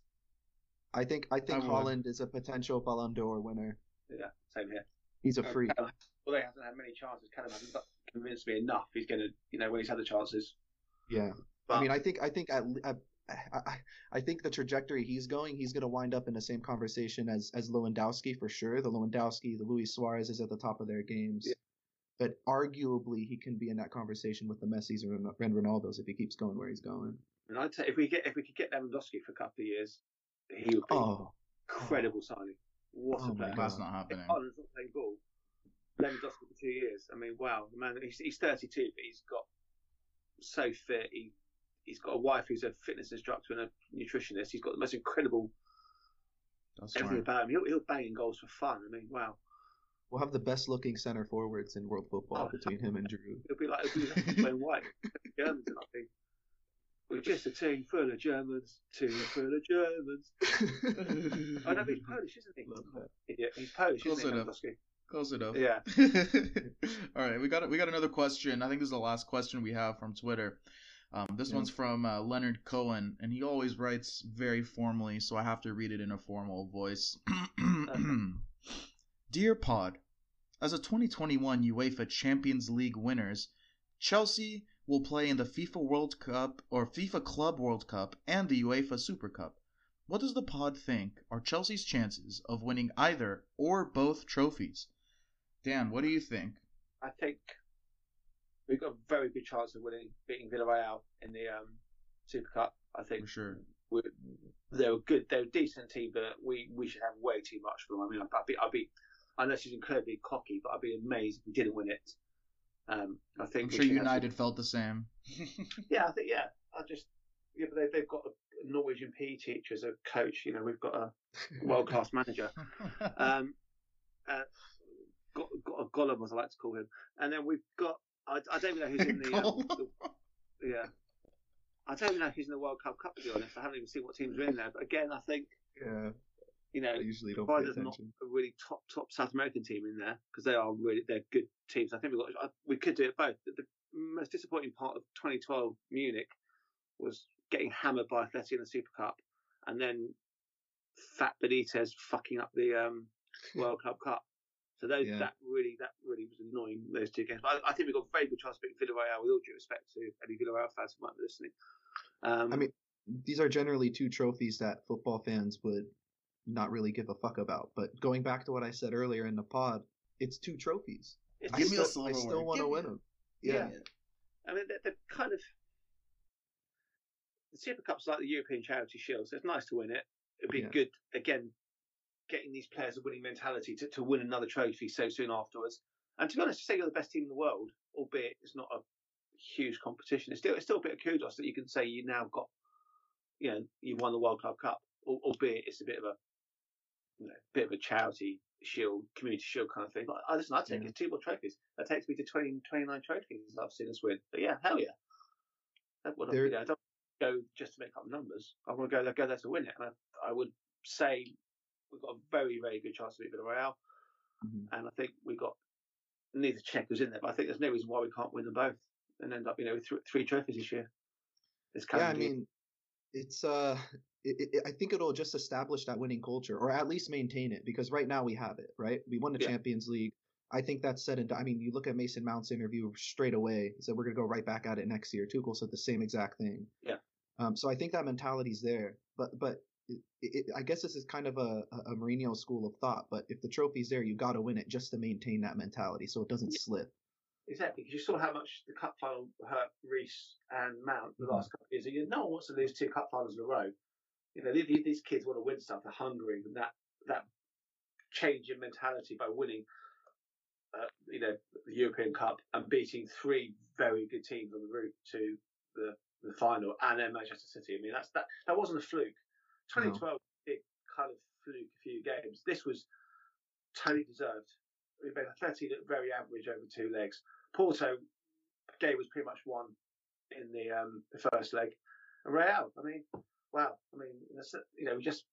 I think I think I Haaland is a potential Ballon d'Or winner. Yeah, same here. He's a um, freak. well, they haven't had many chances. Callum hasn't convinced me enough. He's going to, you know, when he's had the chances. Yeah. But, I mean, I think I think at, at I, I think the trajectory he's going, he's going to wind up in the same conversation as as Lewandowski for sure. The Lewandowski, the Luis Suarez is at the top of their games. Yeah. But arguably, he can be in that conversation with the Messi's and Ronaldo's if he keeps going where he's going. And I'd say if we get if we could get Lewandowski for a couple of years, he would be oh. incredible signing. What oh a player! That's not happening. If Ireland's not playing ball. Lewandowski for two years. I mean, wow, the man. He's, he's 32, but he's got so fit. He he's got a wife who's a fitness instructor and a nutritionist. He's got the most incredible That's everything about him. He'll, he'll bang in goals for fun. I mean, wow. We'll have the best looking center forwards in world football oh, between him and Drew. It'll be like it'll be like playing white. Germans, I think. We're just a team full of Germans, team full of Germans. I know he's Polish, isn't he? Yeah, he's Polish, Close isn't enough. he? Close enough. Yeah. All right, we got we got another question. I think this is the last question we have from Twitter. Um, this yeah. one's from uh, Leonard Cohen, and he always writes very formally, so I have to read it in a formal voice. Dear Pod, as a 2021 UEFA Champions League winners, Chelsea will play in the FIFA World Cup or FIFA Club World Cup and the UEFA Super Cup. What does the pod think are Chelsea's chances of winning either or both trophies? Dan, what do you think? I think we've got a very good chance of winning, beating Villarreal in the um, Super Cup. I think for sure. they're a good, they're a decent team, but we, we should have way too much for them. I mean, I'd be, I'd be, I know she's incredibly cocky, but I'd be amazed if we didn't win it. Um, I think I'm sure United felt the same. yeah, I think yeah. I just yeah, but they, they've got a Norwegian PE teacher as a coach. You know, we've got a world class manager. Um, uh, got, got a Gollum, as I like to call him, and then we've got I, I don't even know who's in the, um, the yeah. I don't even know who's in the World Cup Cup to be honest. I haven't even seen what teams are in there. But again, I think yeah, you know, I usually don't pay attention. not a really top top South American team in there because they are really they're good teams. I think we got we could do it both. The, the most disappointing part of 2012 Munich was getting hammered by Atleti in the Super Cup, and then Fat Benitez fucking up the um, World Club Cup. So those, yeah. that really that really was annoying those two games. But I, I think we've got a very good chance of beating Villarreal with all due respect to any Villarreal fans who might be listening. Um, I mean, these are generally two trophies that football fans would not really give a fuck about. But going back to what I said earlier in the pod, it's two trophies. It's I, still, I still want to win them. Yeah. yeah. I mean, they're, they're, kind of the Super Cup's like the European Charity Shield, so it's nice to win it. It'd be yeah. good again, getting these players a winning mentality to, to win another trophy so soon afterwards. And to be honest, to say you're the best team in the world, albeit it's not a huge competition, it's still it's still a bit of kudos that you can say you now got, you know, you've won the World Club Cup, albeit it's a bit of a you know, bit of a charity shield, community shield kind of thing. But I listen, I take yeah. two more trophies. That takes me to 20, 29 trophies I've seen us win. But yeah, hell yeah. That would, you know, I don't go just to make up numbers. I want to go there, go there to win it. And I, I would say we've got a very, very good chance to beat Villarreal. Mm-hmm. And I think we've got, neither check who's in there, but I think there's no reason why we can't win them both and end up, you know, with th- three trophies this year. This yeah, I mean, it's uh it, it, I think it'll just establish that winning culture, or at least maintain it, because right now we have it. Right, we won the yeah. Champions League. I think that's said and I mean, you look at Mason Mount's interview straight away. He said we're going to go right back at it next year. Tuchel said the same exact thing. Yeah. Um, so I think that mentality's there, but but it, it, I guess this is kind of a, a Mourinho school of thought. But if the trophy's there, you got to win it just to maintain that mentality, so it doesn't yeah. slip. Exactly, because you saw how much the cup final hurt Reece and Mount the mm-hmm. last couple of years. No one wants to lose two cup finals in a row you know, these, these kids want to win stuff. They're hungry, and that that change in mentality by winning, uh, you know, the European Cup and beating three very good teams on the route to the the final, and then Manchester City. I mean, that's that that wasn't a fluke. 2012, no. it kind of fluke a few games. This was totally deserved. We made 13 at very average over two legs. Porto game was pretty much won in the um, the first leg. And Real, I mean, wow, I mean, you know, we just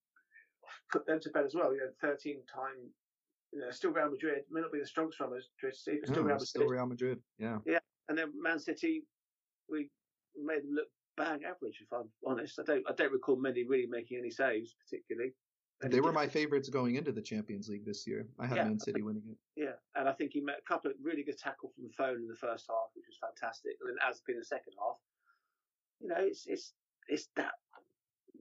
put them to bed as well. You know, 13 time, you know, still Real Madrid may not be the strongest Real Madrid, Steve, but still no, Real Madrid. Still Real Madrid, yeah. Yeah, and then Man City, we made them look bang average. If I'm honest, I don't, I don't recall many really making any saves particularly. they were my favourites going into the Champions League this year. I had yeah, Man City winning it. Yeah, and I think he met a couple of really good tackle from the phone in the first half, which was fantastic. And then as in the second half, you know, it's it's it's that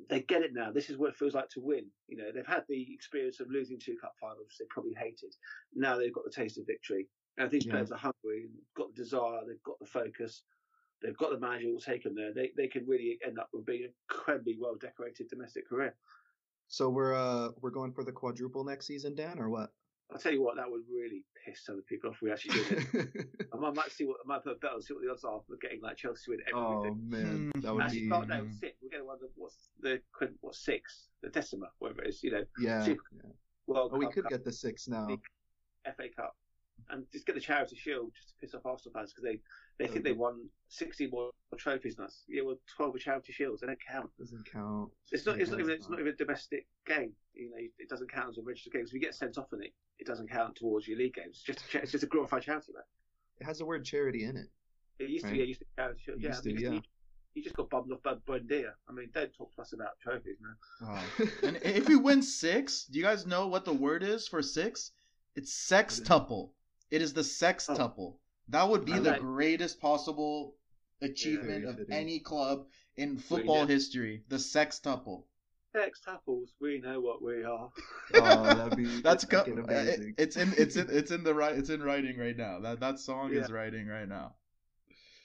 they get it now. This is what it feels like to win. You know, they've had the experience of losing two cup finals, they probably hated. Now they've got the taste of victory. And these yeah. players are hungry got the desire, they've got the focus, they've got the manager who will take them there. They they can really end up with being an incredibly well decorated domestic career. So we're uh we're going for the quadruple next season, Dan, or what? I'll tell you what, that would really piss some of the people off if we actually did it. I might, might see what I might put a bet on see what the odds are for getting like Chelsea win everything. Oh man, hmm. that would actually, be. No, no, six. We're getting one of what's the what six, the decima, whatever it is. You know, yeah. Super, yeah. World oh, we could Cup, get the six now. FA Cup, and just get the Charity Shield just to piss off Arsenal fans because they they think they won 60 more trophies than us. Yeah, well, 12 charity shields. They don't count. Doesn't count. It's not. It's not even. It's not even a domestic game. You know, it doesn't count as a registered game. So if you get sent off in it, it doesn't count towards your league games. It's just a, it's just a glorified charity, man. It has the word charity in it. It used right? to. Yeah, used to charity. Yeah, to, yeah. You, just got bummed off by Buendia. I mean, don't talk to us about trophies, man. Oh. and if we win six, do you guys know what the word is for six? It's sextuple. It is the sextuple. Oh. That would be the greatest possible achievement yeah, of any club in football history. The sextuple. Sextuples, we know what we are. oh, that'd be that's co- it, it's in it's in it's in the right it's in writing right now. That that song yeah. is writing right now.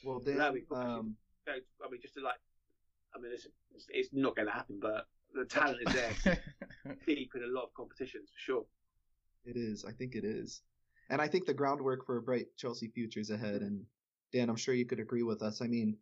Well, then, um, I mean, just to like, I mean, it's it's not going to happen, but the talent is there, deep in a lot of competitions for sure. It is. I think it is, and I think the groundwork for a bright Chelsea future is ahead. And Dan, I'm sure you could agree with us. I mean,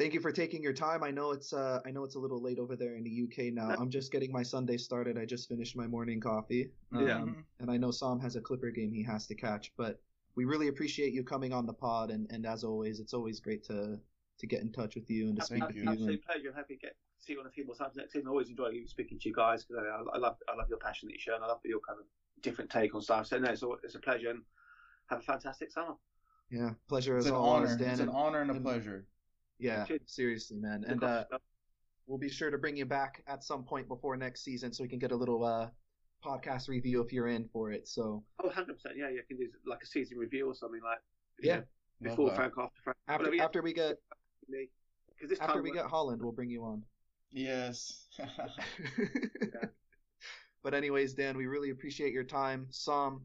thank you for taking your time. I know it's uh, I know it's a little late over there in the UK now. I'm just getting my Sunday started. I just finished my morning coffee. Um, yeah. And I know Sam has a Clipper game he has to catch, but we really appreciate you coming on the pod. And, and as always, it's always great to to get in touch with you and to speak with you. Absolute and... pleasure. Happy to get see you on a few more times next season. I always enjoy speaking to you guys because I, I, love I love your passion that you show and I love your kind of different take on stuff. So no, it's, it's a pleasure and have a fantastic summer. Yeah, pleasure it's as always, Dan. It's an honor and a and, pleasure. Yeah, seriously, man. and uh, we'll be sure to bring you back at some point before next season so we can get a little uh, podcast review if you're in for it. So. Oh, 100 percent. Yeah, you can do like a season review or something like. Yeah. Know, before Frank, after Frank. After, after we get because this after we get Haaland, we'll bring you on. Yes. yeah. But anyways, Dan, we really appreciate your time. Sam,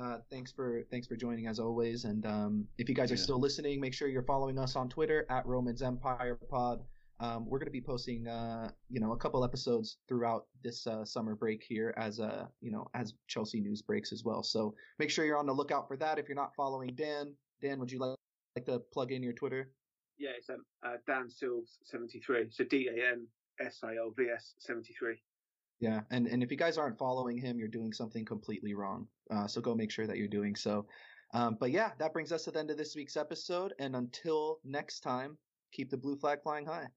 uh, thanks for thanks for joining as always. And um, if you guys are yeah. still listening, make sure you're following us on Twitter at Romans Empire Pod. Um, we're going to be posting, uh, you know, a couple episodes throughout this uh, summer break here as uh, you know, as Chelsea news breaks as well. So make sure you're on the lookout for that. If you're not following Dan, Dan, would you like, like to plug in your Twitter? Yeah, it's um, uh, Dan Silves seventy three. So D A N S I L V S seventy three. Yeah, and and if you guys aren't following him, you're doing something completely wrong. Uh, so go make sure that you're doing so. Um, but yeah, that brings us to the end of this week's episode. And until next time, keep the blue flag flying high.